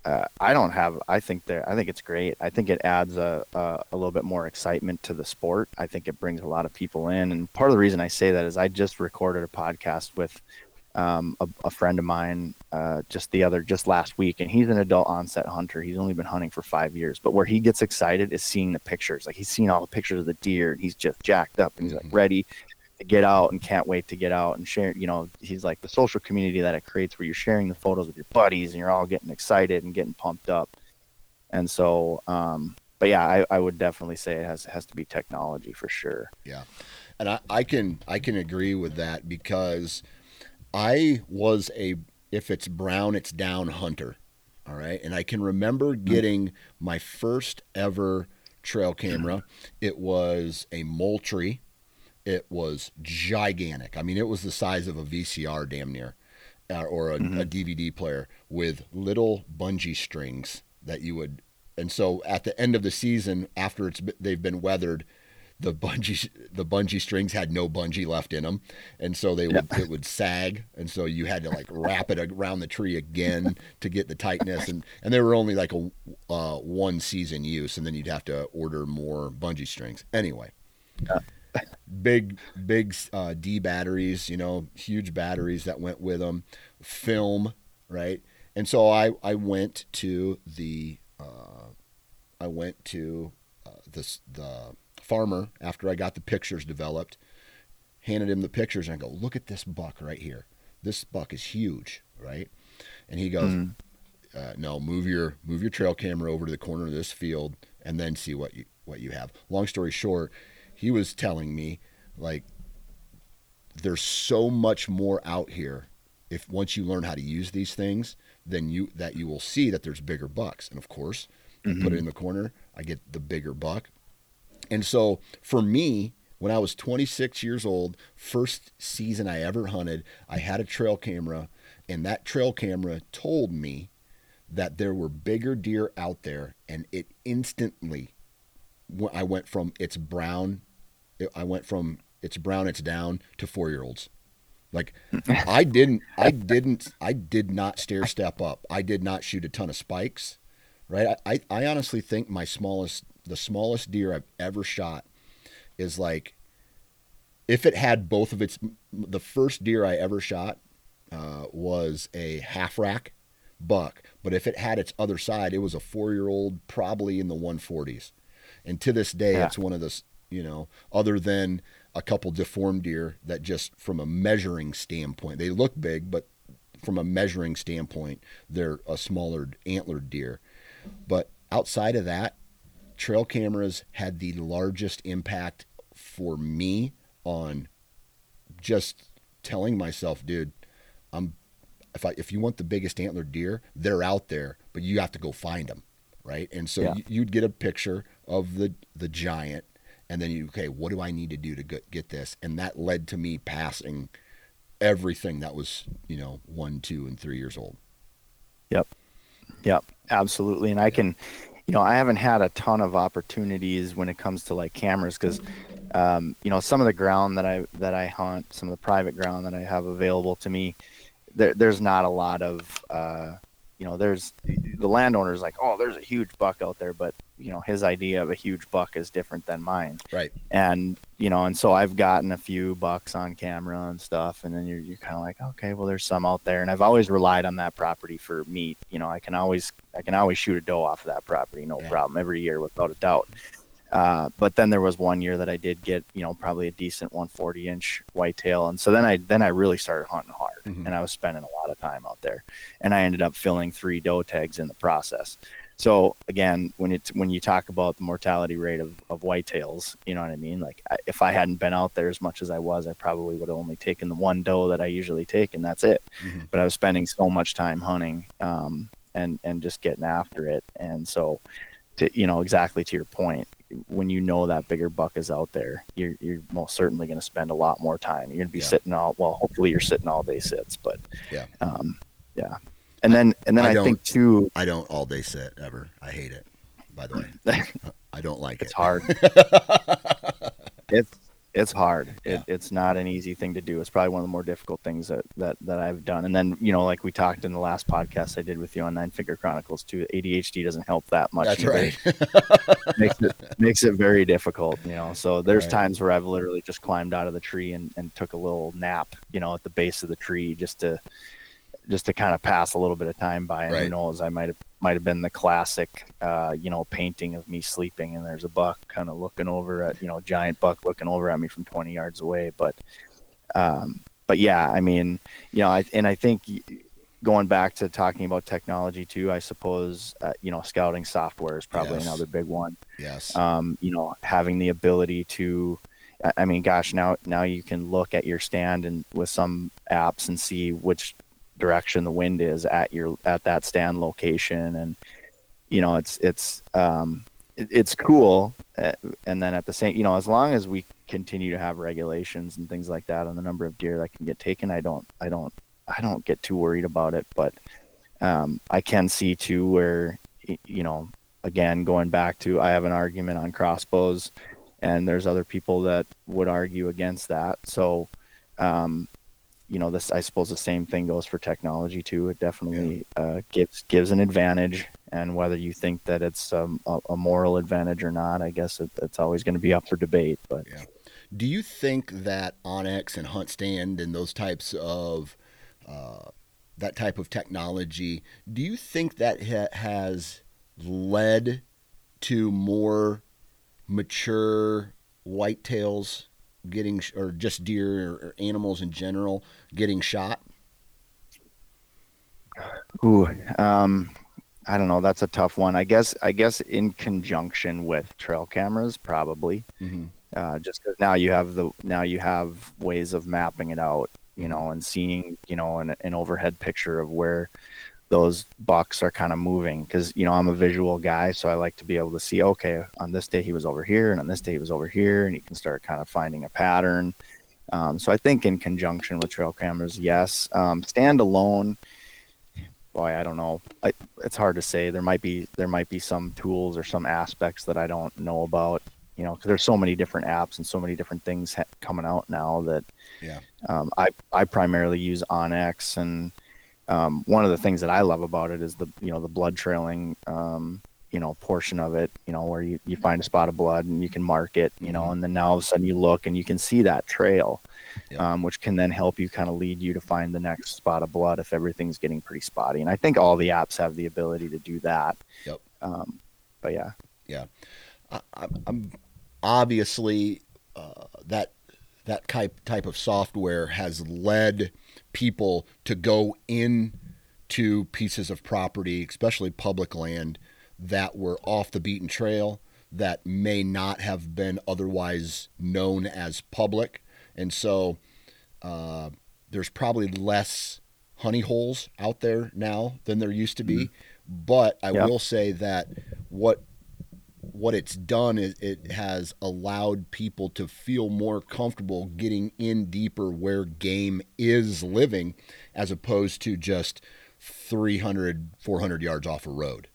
uh, I don't have. I think that I think it's great. I think it adds a, a a little bit more excitement to the sport. I think it brings a lot of people in, and part of the reason I say that is I just recorded a podcast with um, a, a friend of mine uh, just the other just last week, and he's an adult onset hunter. He's only been hunting for five years, but where he gets excited is seeing the pictures. Like he's seen all the pictures of the deer, and he's just jacked up, and he's like ready get out and can't wait to get out and share. You know, he's like the social community that it creates where you're sharing the photos with your buddies and you're all getting excited and getting pumped up. And so, um, but yeah, I, I would definitely say it has has to be technology for sure. Yeah, and I, I can I can agree with that because I was a if it's brown it's down hunter, all right, and I can remember mm-hmm. getting my first ever trail camera. It was a Moultrie. It was gigantic. I mean, it was the size of a VCR, damn near, uh, or a, mm-hmm. a DVD player with little bungee strings that you would and so at the end of the season, after it's they've been weathered, the bungee the bungee strings had no bungee left in them, and so they would it would sag, and so you had to like wrap it around the tree again [laughs] to get the tightness, and and they were only like a uh, one season use, and then you'd have to order more bungee strings. Anyway. Yeah. Big big uh, D batteries, you know, huge batteries that went with them, film, right? And so I I went to the uh, I went to uh, this the farmer after I got the pictures developed, handed him the pictures, and I go, "Look at this buck right here. This buck is huge, right?" And he goes, mm. uh, "No, move your move your trail camera over to the corner of this field, and then see what you what you have." Long story short, he was telling me like there's so much more out here if once you learn how to use these things then you that you will see that there's bigger bucks and of course mm-hmm. put it in the corner, I get the bigger buck. And so for me, when I was 26 years old, first season I ever hunted, I had a trail camera, and that trail camera told me that there were bigger deer out there, and it instantly, I went from it's brown, I went from it's brown, it's down to four year olds. Like [laughs] I didn't, I didn't, I did not stair step up. I did not shoot a ton of spikes right? I, I honestly think my smallest, the smallest deer I've ever shot is like, if it had both of its, the first deer I ever shot uh, was a half rack buck, but if it had its other side, it was a four year old, probably in the 140s. And to this day, yeah. it's one of the, you know, other than a couple deformed deer that just from a measuring standpoint, they look big, but from a measuring standpoint, they're a smaller antlered deer. But outside of that, trail cameras had the largest impact for me on just telling myself, dude, I'm if I if you want the biggest antlered deer, they're out there, but you have to go find them, right? And so yeah. you'd get a picture of the the giant, and then you okay, what do I need to do to get, get this? And that led to me passing everything that was you know one, two, and three years old. Yep. Yep, absolutely. And I can, you know, I haven't had a ton of opportunities when it comes to like cameras because, um, you know, some of the ground that I that I hunt, some of the private ground that I have available to me, there, there's not a lot of uh, you know, there's the landowner's like, oh, there's a huge buck out there, but you know, his idea of a huge buck is different than mine. Right. And you know, and so I've gotten a few bucks on camera and stuff, and then you're you're kind of like, okay, well, there's some out there, and I've always relied on that property for meat. You know, I can always I can always shoot a doe off of that property, no yeah. problem, every year without a doubt. Uh, but then there was one year that I did get, you know, probably a decent 140 inch whitetail, and so then I then I really started hunting hard, mm-hmm. and I was spending a lot of time out there, and I ended up filling three doe tags in the process. So again, when it's when you talk about the mortality rate of, of whitetails, you know what I mean. Like I, if I hadn't been out there as much as I was, I probably would have only taken the one doe that I usually take, and that's it. Mm-hmm. But I was spending so much time hunting, um, and and just getting after it, and so, to, you know, exactly to your point, when you know that bigger buck is out there, you're you're most certainly going to spend a lot more time. You're going to be yeah. sitting all well. Hopefully, you're sitting all day sits, but yeah, um, yeah. And then and then I, I think too. I don't all day sit ever. I hate it. By the way, [laughs] I don't like it's it. [laughs] It's hard. it's it's hard. Yeah. It, it's not an easy thing to do. It's probably one of the more difficult things that, that, that I've done. And then, you know, like we talked in the last podcast I did with you on Nine Figure Chronicles too, ADHD doesn't help that much. That's either. right. [laughs] [laughs] makes it makes it very difficult, you know. So there's right. times where I've literally just climbed out of the tree and, and took a little nap, you know, at the base of the tree just to just to kind of pass a little bit of time by. And Right. who knows, I might have might have been the classic, uh, you know, painting of me sleeping and there's a buck kind of looking over at, you know, giant buck looking over at me from 20 yards away. But, um, but yeah, I mean, you know, I, and I think going back to talking about technology too, I suppose, uh, you know, scouting software is probably Yes. another big one Yes. um, you know, having the ability to, I- I mean, gosh, now now you can look at your stand and with some apps and see which direction the wind is at your at that stand location, and you know, it's it's um, it's cool. uh, And then at the same, you know, as long as we continue to have regulations and things like that on the number of deer that can get taken, I don't, I don't, I don't get too worried about it. But um, I can see too where you know again going back to i have an argument on crossbows and there's other people that would argue against that so um, you know this i suppose the same thing goes for technology too. It definitely uh, gives gives an advantage and whether you think that it's um, a, a moral advantage or not i guess it, it's always going to be up for debate but Do you think that onX and Hunt Stand and those types of uh, that type of technology, do you think that ha- has led to more mature whitetails getting, sh- or just deer or, or animals in general getting shot? Ooh, um, I don't know. That's a tough one. I guess. I guess in conjunction with trail cameras, probably. Mm-hmm. Uh, just 'cause now you have the now you have ways of mapping it out, you know, and seeing, you know, an, an overhead picture of where those bucks are kind of moving. Because you know I'm a visual guy, so I like to be able to see. Okay, on this day he was over here, and on this day he was over here, and you can start kind of finding a pattern. Um, so I think in conjunction with trail cameras, yes. Um, standalone, boy, I don't know. I, it's hard to say. There might be there might be some tools or some aspects that I don't know about. You know, because there's so many different apps and so many different things ha- coming out now that Yeah. um, I I primarily use onX, and um, one of the things that I love about it is the you know the blood trailing um, you know portion of it. You know where you, you find a spot of blood and you can mark it. You know, Mhm. and then now all of a sudden you look and you can see that trail, Yeah. um, which can then help you kind of lead you to find the next spot of blood if everything's getting pretty spotty. And I think all the apps have the ability to do that. Yep. Um, but yeah, I, I'm- I'm obviously uh, that that type type of software has led people to go in to pieces of property, especially public land, that were off the beaten trail that may not have been otherwise known as public, and so uh, there's probably less honey holes out there now than there used to be. But I Yep. will say that what what it's done is it has allowed people to feel more comfortable getting in deeper where game is living as opposed to just 300 400 yards off a road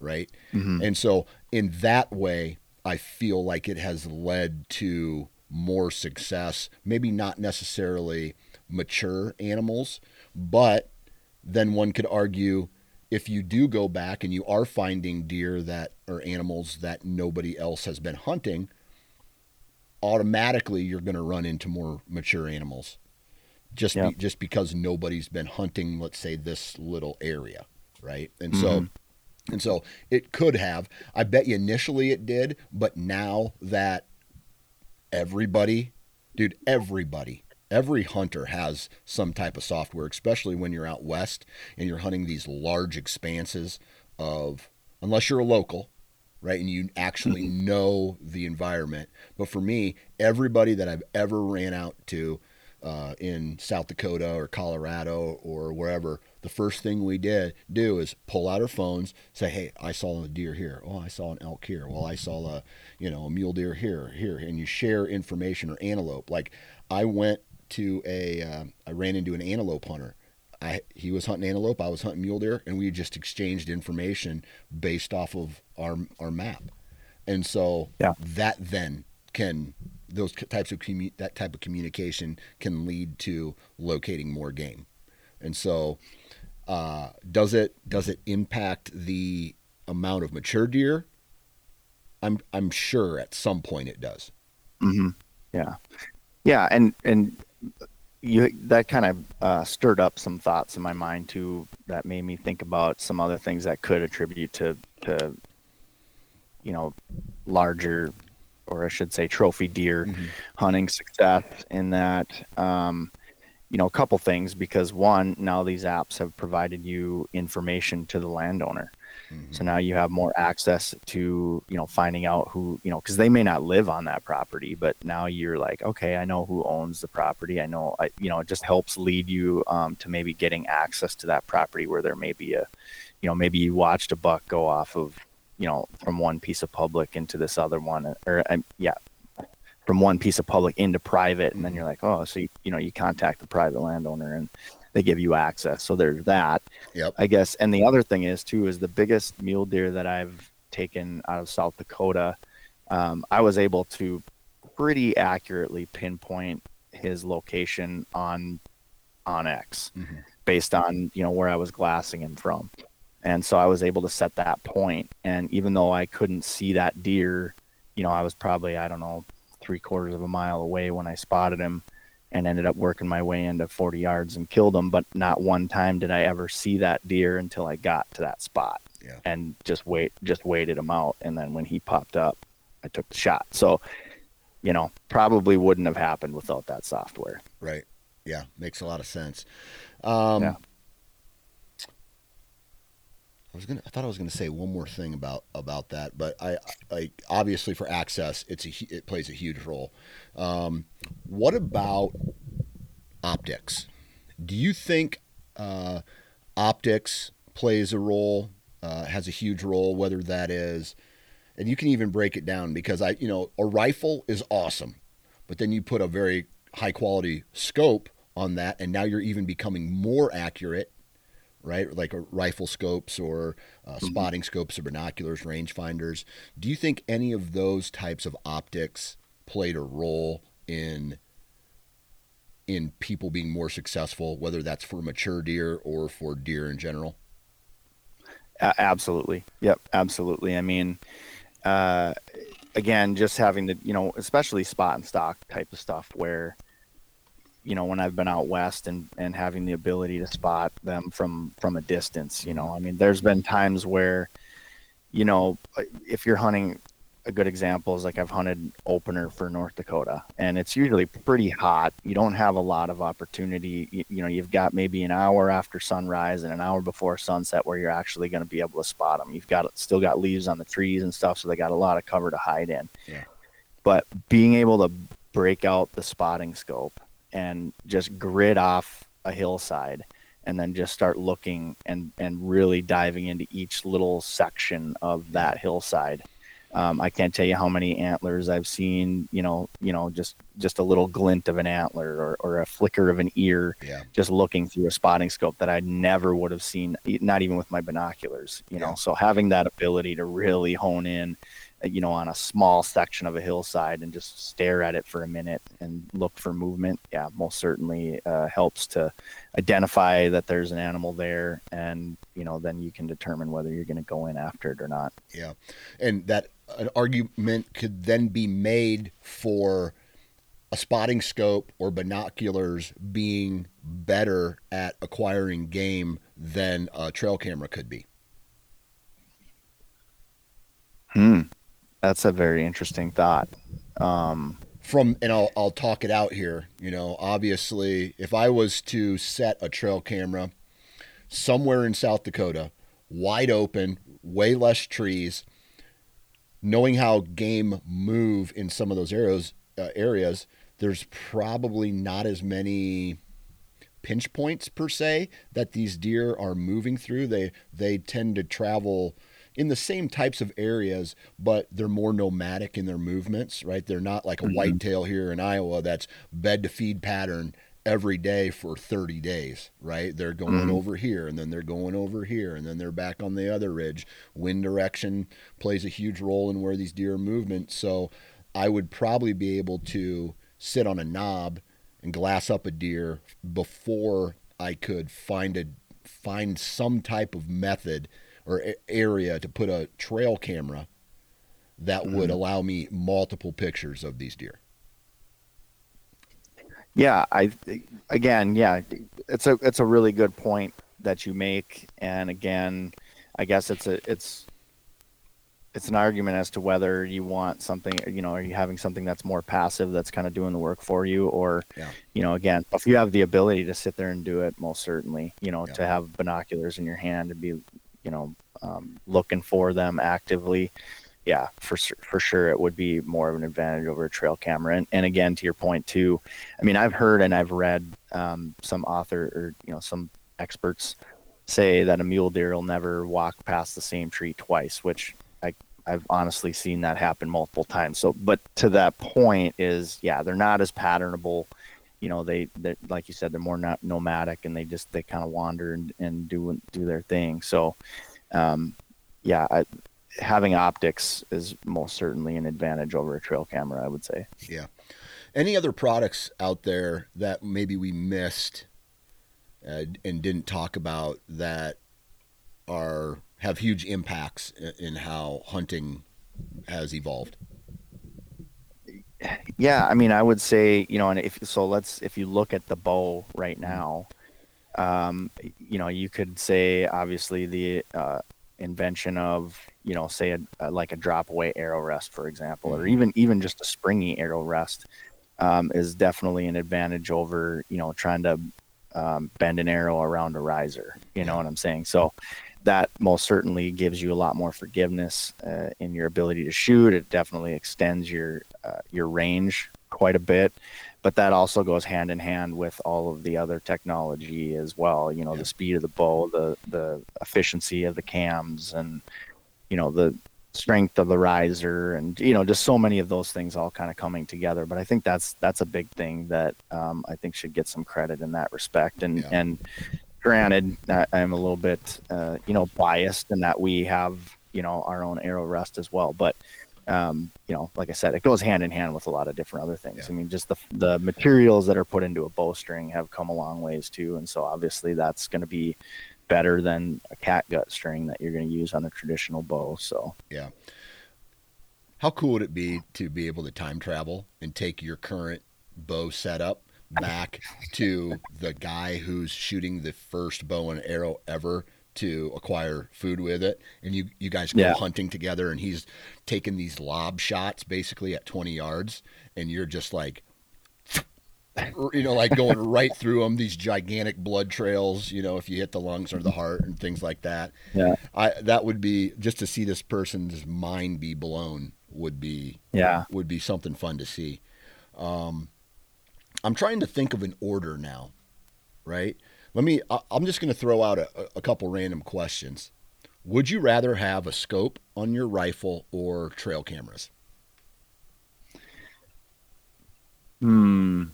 right Mhm. and so in that way i feel like it has led to more success maybe not necessarily mature animals but then one could argue if you do go back and you are finding deer that or animals that nobody else has been hunting, automatically you're going to run into more mature animals, just Yeah. be, just because nobody's been hunting, let's say this little area, right? And so, mm-hmm. and so it could have. I bet you initially it did, but now that everybody, dude, everybody every hunter has some type of software, especially when you're out west and you're hunting these large expanses of, unless you're a local, right, and you actually know the environment. But for me, everybody that I've ever ran out to uh, in South Dakota or Colorado or wherever, the first thing we did do is pull out our phones, say, "Hey, I saw a deer here. Oh, I saw an elk here. Well, I saw a, you know, a mule deer here, here," and you share information or antelope. Like I went to a, uh, I ran into an antelope hunter. I he was hunting antelope, I was hunting mule deer, and we just exchanged information based off of our our map. And so Yeah. that then can those types of commu- that type of communication can lead to locating more game. And so uh, does it does it impact the amount of mature deer? I'm I'm sure at some point it does. hmm Yeah, yeah, and and you that kind of uh, stirred up some thoughts in my mind too that made me think about some other things that could attribute to to you know larger or I should say trophy deer mm-hmm. hunting success in that um, you know a couple things because one now these apps have provided you information to the landowner Mm-hmm. So now you have more access to, you know, finding out who, you know, because they may not live on that property, but now you're like, okay, I know who owns the property. I know, I, you know, it just helps lead you um, to maybe getting access to that property where there may be a, you know, maybe you watched a buck go off of, you know, from one piece of public into this other one, or um, yeah, from one piece of public into private, and then you're like, oh, so you, you know, you contact the private landowner and they give you access. So there's that. Yep. I guess. And the other thing is too is the biggest mule deer that I've taken out of South Dakota. Um, I was able to pretty accurately pinpoint his location on onX mm-hmm. based on you know where I was glassing him from. And so I was able to set that point. And even though I couldn't see that deer, you know, I was probably, I don't know, three quarters of a mile away when I spotted him and ended up working my way into 40 yards and killed him. But not one time did I ever see that deer until I got to that spot yeah. and just wait, just waited him out. And then when he popped up, I took the shot. So, you know, probably wouldn't have happened without that software. Right. Yeah. Makes a lot of sense. Um, yeah. I was gonna. I thought I was gonna say one more thing about about that, but I, I obviously for access, it's a it plays a huge role. Um, what about optics? Do you think uh, optics plays a role? Uh, has a huge role, whether that is, and you can even break it down because I, you know, a rifle is awesome, but then you put a very high quality scope on that, and now you're even becoming more accurate right? Like rifle scopes or uh, mm-hmm. spotting scopes or binoculars, rangefinders. Do you think any of those types of optics played a role in in people being more successful, whether that's for mature deer or for deer in general? absolutely. Yep, absolutely. I mean, uh, again, just having the you know, especially spot and stalk type of stuff where you know when I've been out west and and having the ability to spot them from from a distance. You know, I mean, there's been times where, you know, if you're hunting, a good example is like I've hunted opener for North Dakota, and it's usually pretty hot. You don't have a lot of opportunity. You, you know, you've got maybe an hour after sunrise and an hour before sunset where you're actually going to be able to spot them. You've got still got leaves on the trees and stuff, so they got a lot of cover to hide in. Yeah. But being able to break out the spotting scope and just grid off a hillside and then just start looking and and really diving into each little section of that hillside. Um, I can't tell you how many antlers I've seen. You know, you know, just just a little glint of an antler or, or a flicker of an ear, yeah. just looking through a spotting scope that I never would have seen, not even with my binoculars. You know, so having that ability to really hone in you know, on a small section of a hillside and just stare at it for a minute and look for movement, yeah, most certainly uh, helps to identify that there's an animal there, and you know, then you can determine whether you're going to go in after it or not. Yeah, and that an argument could then be made for a spotting scope or binoculars being better at acquiring game than a trail camera could be. Hmm. That's a very interesting thought. Um, from and I'll I'll talk it out here. You know, obviously, if I was to set a trail camera somewhere in South Dakota, wide open, way less trees, knowing how game move in some of those areas, uh, areas, there's probably not as many pinch points per se that these deer are moving through. They they tend to travel in the same types of areas, but they're more nomadic in their movements, right? They're not like a mm-hmm. whitetail here in Iowa that's bed to feed pattern every day for 30 days, right? They're going mm-hmm. over here and then they're going over here and then they're back on the other ridge. Wind direction plays a huge role in where these deer are movement. So I would probably be able to sit on a knob and glass up a deer before I could find a find some type of method or area to put a trail camera that mm-hmm. would allow me multiple pictures of these deer. Yeah, I again, yeah, it's a it's a really good point that you make, and again, I guess it's a it's it's an argument as to whether you want something, you know, are you having something that's more passive that's kind of doing the work for you, or, Yeah. you know, again, if you have the ability to sit there and do it, most certainly, you know, Yeah. to have binoculars in your hand and be, you know, um, looking for them actively, yeah, for for sure, it would be more of an advantage over a trail camera. And and again, to your point too, I mean, I've heard and I've read um, some author or you know some experts say that a mule deer will never walk past the same tree twice, which I I've honestly seen that happen multiple times. So, but to that point is, yeah, they're not as patternable. You know, they they like you said, they're more not nomadic, and they just they kind of wander and, and do do their thing. So, um, yeah, I, having optics is most certainly an advantage over a trail camera. I would say. Yeah. Any other products out there that maybe we missed uh, and didn't talk about that are have huge impacts in, in how hunting has evolved? Yeah, I mean, I would say, you know, and if so, let's if you look at the bow right now, um, you know, you could say obviously the uh, invention of, you know, say a, a, like a drop away arrow rest, for example, or Mhm. even even just a springy arrow rest, um, is definitely an advantage over, you know, trying to um, bend an arrow around a riser. You know what I'm saying? So that most certainly gives you a lot more forgiveness uh, in your ability to shoot. It definitely extends your uh, your range quite a bit, but that also goes hand in hand with all of the other technology as well. You know, Yeah. the speed of the bow, the the efficiency of the cams, and you know the strength of the riser, and you know just so many of those things all kind of coming together. But I think that's that's a big thing that um, I think should get some credit in that respect. And Yeah. and granted, I, I'm a little bit uh, you know biased in that we have you know our own arrow rest as well, but um, you know, like I said, it goes hand in hand with a lot of different other things. Yeah. I mean, just the the materials that are put into a bowstring have come a long ways too, and so obviously that's going to be better than a catgut string that you're going to use on a traditional bow. So Yeah. How cool would it be to be able to time travel and take your current bow setup back to the guy who's shooting the first bow and arrow ever to acquire food with it and you you guys go Yeah. hunting together and he's taking these lob shots basically at 20 yards and you're just like [sniffs] you know like going [laughs] right through them these gigantic blood trails you know if you hit the lungs or the heart and things like that yeah, I that would be just to see this person's mind be blown would be yeah, would be something fun to see. Um, I'm trying to think of an order now, right? Let me. I- I'm just going to throw out a, a couple random questions. Would you rather have a scope on your rifle or trail cameras? hmm.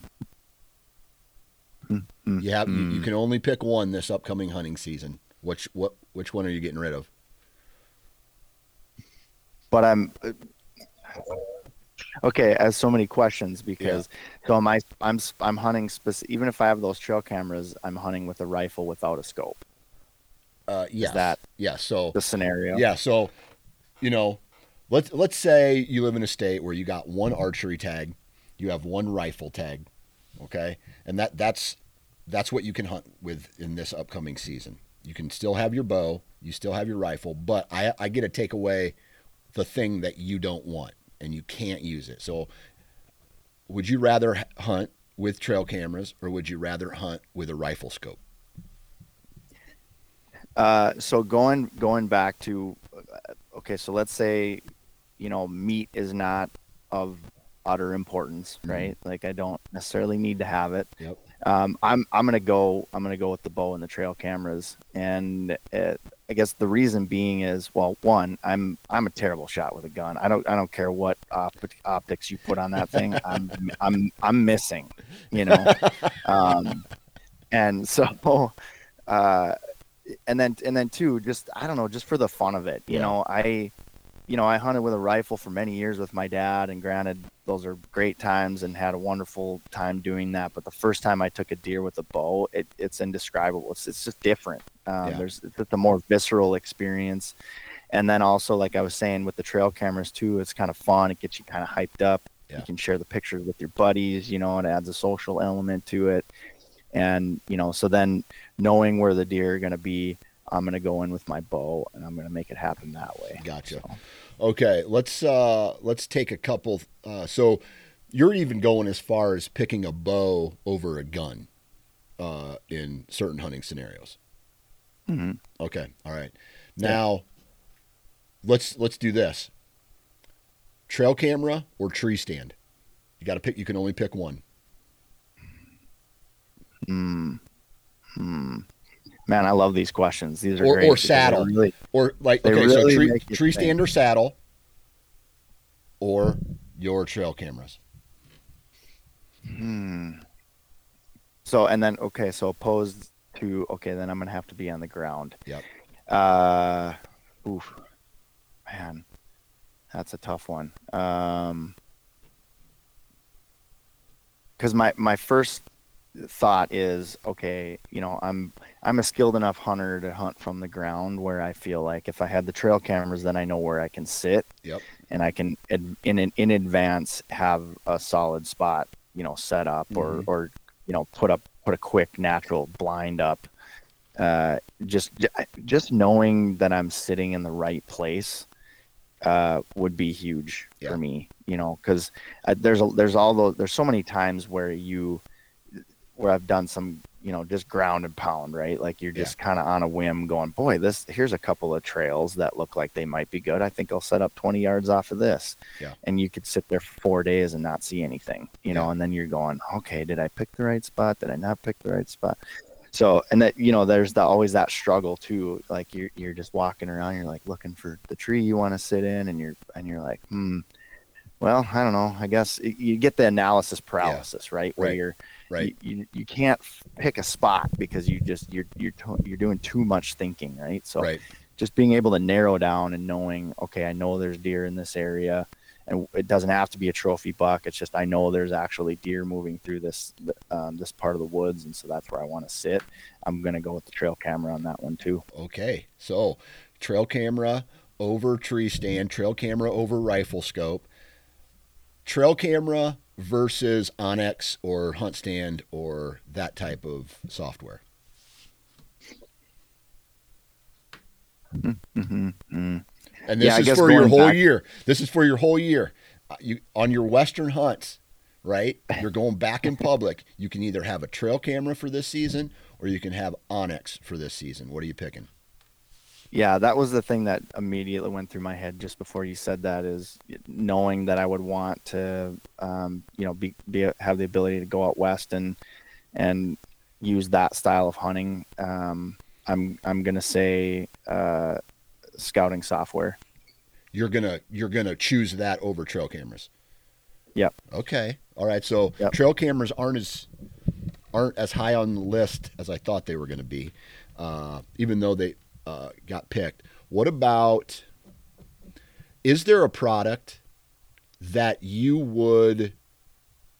Hmm, You have. You, you hmm. can only pick one this upcoming hunting season. Which what which one are you getting rid of? but I'm okay. As so many questions because so am I. I'm I'm hunting spec- even if I have those trail cameras, I'm hunting with a rifle without a scope. Uh, yes. that- yeah. So The scenario. Yeah, so you know, let's let's say you live in a state where you got one archery tag, you have one rifle tag, okay? And that that's that's what you can hunt with in this upcoming season. You can still have your bow, you still have your rifle, but I I get to take away the thing that you don't want and you can't use it. So would you rather hunt with trail cameras or would you rather hunt with a rifle scope? Uh, so going going back to uh, okay, so let's say you know meat is not of utter importance, Mhm. right? Like I don't necessarily need to have it. Yep. Um, I'm I'm gonna go I'm gonna go with the bow and the trail cameras, and uh I guess the reason being is well, one, I'm I'm a terrible shot with a gun. I don't I don't care what op- optics you put on that thing. [laughs] I'm I'm I'm missing, you know. Um, and so, [laughs] uh, and then and then two, just I don't know, just for the fun of it, you Yeah. know, I, you know, I hunted with a rifle for many years with my dad, and granted, those are great times and had a wonderful time doing that. But the first time I took a deer with a bow, it, it's indescribable. It's it's just different. Um, Yeah. There's it's a more visceral experience, and then also like I was saying with the trail cameras too, it's kind of fun. It gets you kind of hyped up. Yeah. You can share the pictures with your buddies. You know, it adds a social element to it. And you know, so then knowing where the deer are going to be, I'm going to go in with my bow and I'm going to make it happen that way. Gotcha. So, Okay, let's uh let's take a couple uh so you're even going as far as picking a bow over a gun uh in certain hunting scenarios. mhm. Okay, all right. Now let's let's do this. Trail camera or tree stand? You got to pick you can only pick one. Hmm. Hmm. Man, I love these questions. These are Or- great or saddle. Really, Or like okay, really so tree tree stand or saddle or your trail cameras. hmm. So and then okay, so opposed to okay, then I'm gonna have to be on the ground. Yep. Uh, oof, man, that's a tough one. Um, because my my first thought is okay, you know, I'm I'm a skilled enough hunter to hunt from the ground where I feel like if I had the trail cameras, then I know where I can sit. Yep. And I can in in, in advance have a solid spot, you know, set up or Mhm. or you know put up put a quick natural blind up. Uh, just just knowing that I'm sitting in the right place uh, would be huge Yeah. for me. You know, because uh, there's a, there's all those there's so many times where you where I've done some you know just ground and pound right like you're Yeah. just kind of on a whim going boy this here's a couple of trails that look like they might be good I think I'll set up 20 yards off of this Yeah. and you could sit there for four days and not see anything you know Yeah. and then you're going okay did I pick the right spot did I not pick the right spot so and that you know there's the, always that struggle too like you're you're just walking around you're like looking for the tree you want to sit in and you're and you're like hmm well i don't know i guess you get the analysis paralysis right where Right. you're Right. you, you, you can't f- pick a spot because you just you're you're you're doing too much thinking right so right. just being able to narrow down and knowing okay i know there's deer in this area and it doesn't have to be a trophy buck it's just i know there's actually deer moving through this um, this part of the woods and so that's where i want to sit i'm going to go with the trail camera on that one too Okay. So, trail camera over tree stand, trail camera over rifle scope. Trail camera versus onX or HuntStand or that type of software. mm-hmm. mm And this Yeah, is for your whole back- year. This is for your whole year. Uh, You on your western hunts, right? You're going back in public. You can either have a trail camera for this season or you can have onX for this season. What are you picking? Yeah, that was the thing that immediately went through my head just before you said that is knowing that I would want to, um, you know, be, be have the ability to go out west and and use that style of hunting. Um, I'm I'm gonna say uh, scouting software. You're gonna you're gonna choose that over trail cameras. Yep. Okay. All right. So Yep. trail cameras aren't as aren't as high on the list as I thought they were going to be, uh, even though they uh, got picked. What about? Is there a product that you would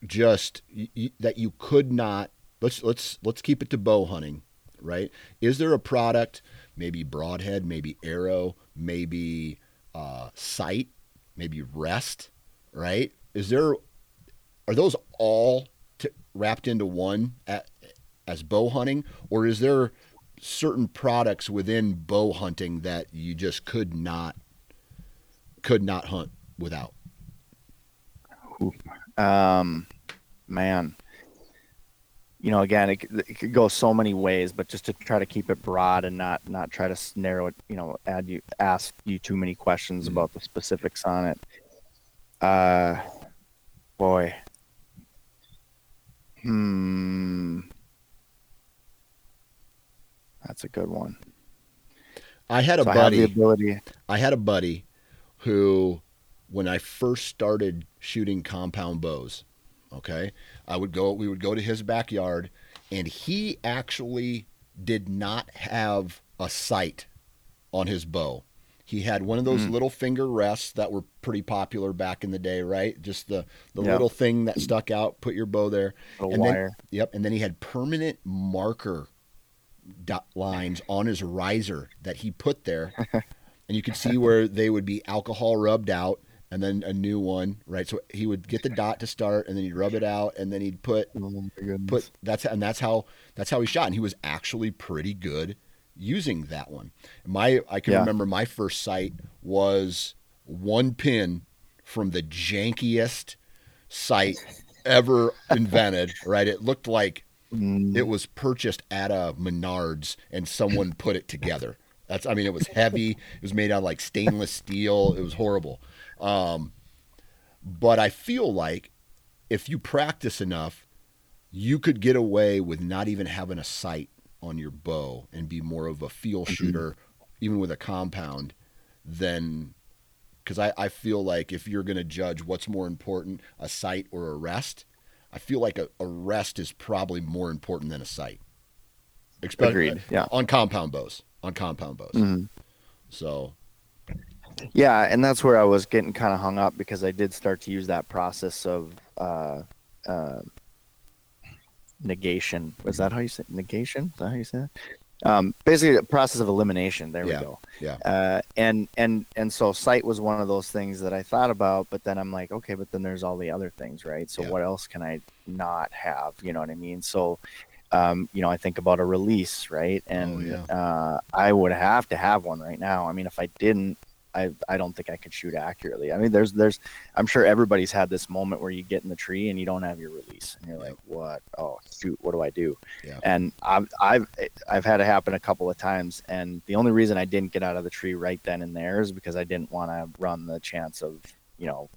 just that you could not? Let's let's let's keep it to bow hunting, right? Is there a product, maybe broadhead, maybe arrow, maybe uh, sight, maybe rest, right? Is there are those all t- wrapped into one at, as bow hunting, or is there certain products within bow hunting that you just could not could not hunt without? Um, man, you know, again, it, it could go so many ways, but just to try to keep it broad and not not try to narrow it, you know, add you ask you too many questions Mhm. about the specifics on it. Uh, boy. Hmm. That's a good one. I had a So I the buddy. ability. I had a buddy who, when I first started shooting compound bows, okay, I would go. We would go to his backyard, and he actually did not have a sight on his bow. He had one of those Mm. little finger rests that were pretty popular back in the day, right? Just the the Yeah. little thing that stuck out. Put your bow there. A And then- wire. Yep. And then he had permanent marker dot lines [laughs] on his riser that he put there. [laughs] and you could see where they would be alcohol rubbed out and then a new one, right? So he would get the dot to start, and then he'd rub it out, and then he'd put Oh put that's and that's how that's how he shot, and he was actually pretty good using that one. My I can Yeah. remember my first sight was one pin from the jankiest sight ever invented. Right? It looked like Mm, it was purchased at a Menards and someone put it together. That's I mean it was heavy. It was made out of like stainless steel. It was horrible. Um, but I feel like if you practice enough, you could get away with not even having a sight on your bow and be more of a feel shooter, even with a compound, than because I, I feel like if you're going to judge what's more important, a sight or a rest, I feel like a, a rest is probably more important than a sight. Especially Agreed. Yeah. on compound bows. On compound bows. Mhm. So Yeah, and that's where I was getting kind of hung up because I did start to use that process of uh, uh, negation. Was that how you say negation? Is that how you say that? Um, basically, a process of elimination. There Yeah. we go. yeah. Uh, and and and so sight was one of those things that I thought about, but then I'm like, okay, but then there's all the other things, right? So Yeah. what else can I not have? You know what I mean? So, um, you know, I think about a release, right? And yeah. uh, I would have to have one right now. I mean, if I didn't, I I don't think I could shoot accurately. I mean, there's there's I'm sure everybody's had this moment where you get in the tree and you don't have your release, and you're like, what? Oh shoot, what do I do? Yeah. And I've I've I've had it happen a couple of times, and the only reason I didn't get out of the tree right then and there is because I didn't want to run the chance of you know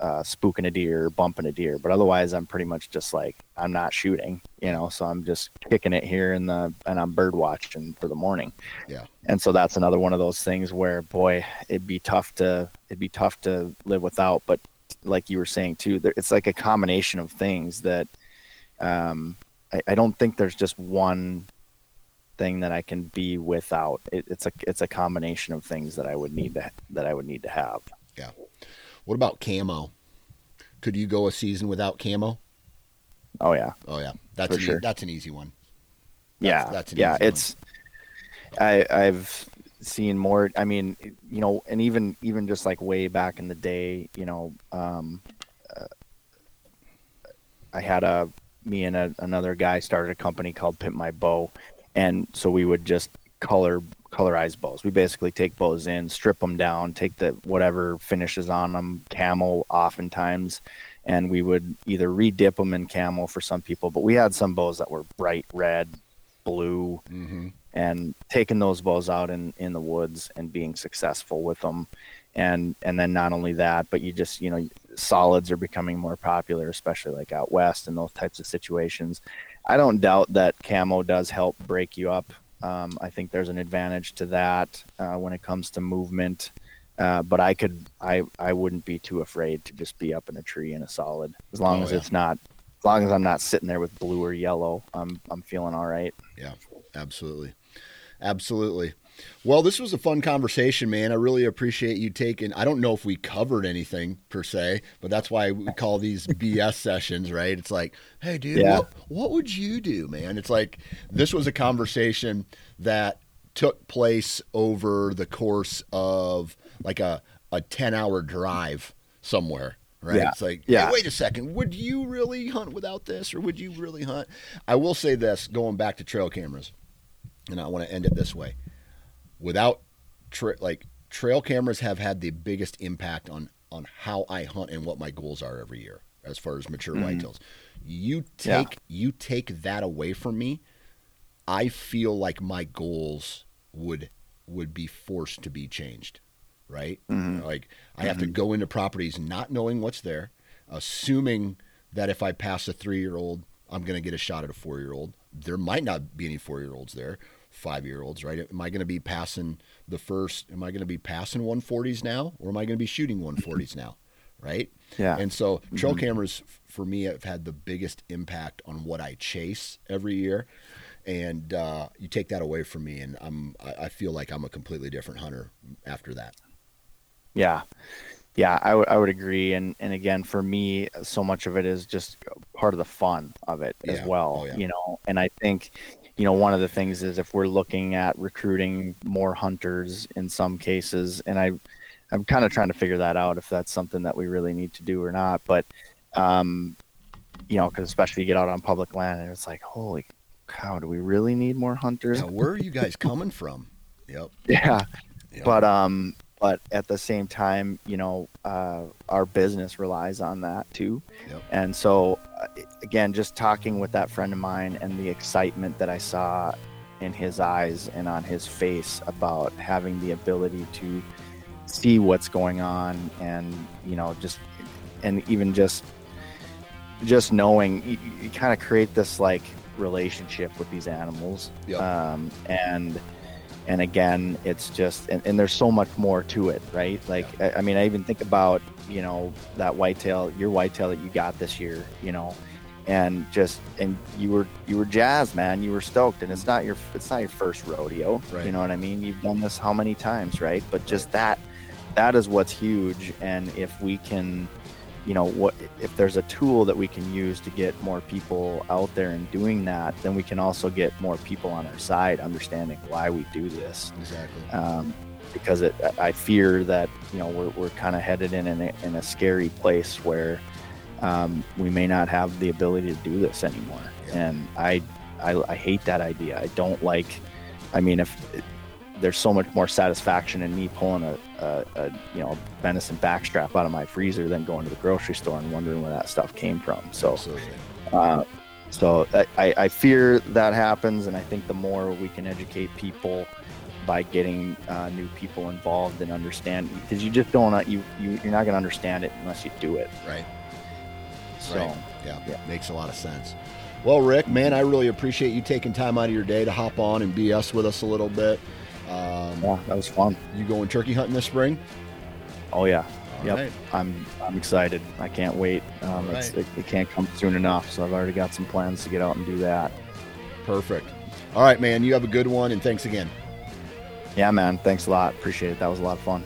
uh, spooking a deer, bumping a deer. But otherwise, I'm pretty much just like I'm not shooting, you know. So I'm just kicking it here in the and I'm bird watching for the morning. Yeah. And so that's another one of those things where, boy, it'd be tough to it'd be tough to live without. But like you were saying too, there, it's like a combination of things that um, I, I don't think there's just one thing that I can be without. It, it's a it's a combination of things that I would need to that I would need to have. What about camo? Could you go a season without camo? Oh yeah, Oh yeah, that's an, sure. that's an easy one. yeah, that's an yeah. easy one. It's I I've seen more. I mean, you know, and even even just like way back in the day, you know, um, uh, I had a me and a, another guy started a company called Pimp My Bow, and so we would just color colorize bows. We basically take bows in, strip them down, take the whatever finishes on them, camo oftentimes, and we would either redip them in camo for some people, but we had some bows that were bright red, blue, Mm-hmm. and taking those bows out in in the woods and being successful with them and and then not only that but you just you know solids are becoming more popular especially like out west and those types of situations i don't doubt that camo does help break you up um, i think there's an advantage to that uh, when it comes to movement uh, but i could i i wouldn't be too afraid to just be up in a tree in a solid as long Oh, as yeah. it's not as long as i'm not sitting there with blue or yellow i'm i'm feeling all right Yeah, absolutely. Absolutely. Well, this was a fun conversation, man. I really appreciate you taking. I don't know if we covered anything per se, but that's why we call these [laughs] BS sessions, right? It's like, hey, dude, Yeah. what, what would you do, man? It's like this was a conversation that took place over the course of like a, a 10 hour drive somewhere. Right. Yeah. It's like, Yeah. hey, wait a second. Would you really hunt without this or would you really hunt? I will say this going back to trail cameras, and I want to end it this way. Without tra- like trail cameras have had the biggest impact on on how I hunt and what my goals are every year as far as mature Mhm. whitetails. You Yeah. take you take that away from me, I feel like my goals would would be forced to be changed, right? Mhm. Like I have to go into properties not knowing what's there, assuming that if I pass a three year old, I'm going to get a shot at a four year old. There might not be any four year olds there, five year olds, right? Am I going to be passing the first? Am I going to be passing 140s now, or am I going to be shooting 140s now, right? yeah And so trail cameras for me have had the biggest impact on what I chase every year. And uh, you take that away from me, and I'm I, I feel like I'm a completely different hunter after that. Yeah, yeah, I would I would agree, and and again, for me, so much of it is just part of the fun of it as well, Oh, yeah. you know. And I think, you know, one of the things is if we're looking at recruiting more hunters in some cases, and I, I'm kind of trying to figure that out if that's something that we really need to do or not. But, um, you know, because especially you get out on public land and it's like, holy cow, do we really need more hunters? Yeah, where are you guys coming from? Yep. [laughs] yeah. yep. But um, but at the same time, you know, uh, our business relies on that too. Yep. And so, uh, again, just talking with that friend of mine and the excitement that I saw in his eyes and on his face about having the ability to see what's going on and you know just and even just just knowing you, you kind of create this like relationship with these animals Yep. um, and and again it's just and, and there's so much more to it right? Like I, I mean i even think about you know that whitetail your whitetail that you got this year you know and just and you were you were jazzed man. You were stoked. And it's not your it's not your first rodeo. Right. you know what i mean? You've done this how many times right? But just that that is what's huge. And if we can you know what if there's a tool that we can use to get more people out there and doing that then we can also get more people on our side understanding why we do this exactly. um, because it, I fear that you know we're, we're kind of headed in a, in a scary place where um, we may not have the ability to do this anymore, Yeah. and I, I I hate that idea. I don't like. I mean, if there's so much more satisfaction in me pulling a, a, a you know venison backstrap out of my freezer than going to the grocery store and wondering where that stuff came from. So uh, so I- I, fear that happens, and I think the more we can educate people by getting uh, new people involved and understand, because you just don't you, you you're not going to understand it unless you do it. Right. So Right. Yeah, Yeah. makes a lot of sense. Well, Rick, man, I really appreciate you taking time out of your day to hop on and BS with us a little bit. Um, yeah, that was fun. You going turkey hunting this spring? Oh yeah, All Yep. right. I'm I'm excited. I can't wait. Um, it's, right. it, it can't come soon enough, so I've already got some plans to get out and do that. Perfect. All right, man. You have a good one, and thanks again. Yeah, man. Thanks a lot. Appreciate it. That was a lot of fun.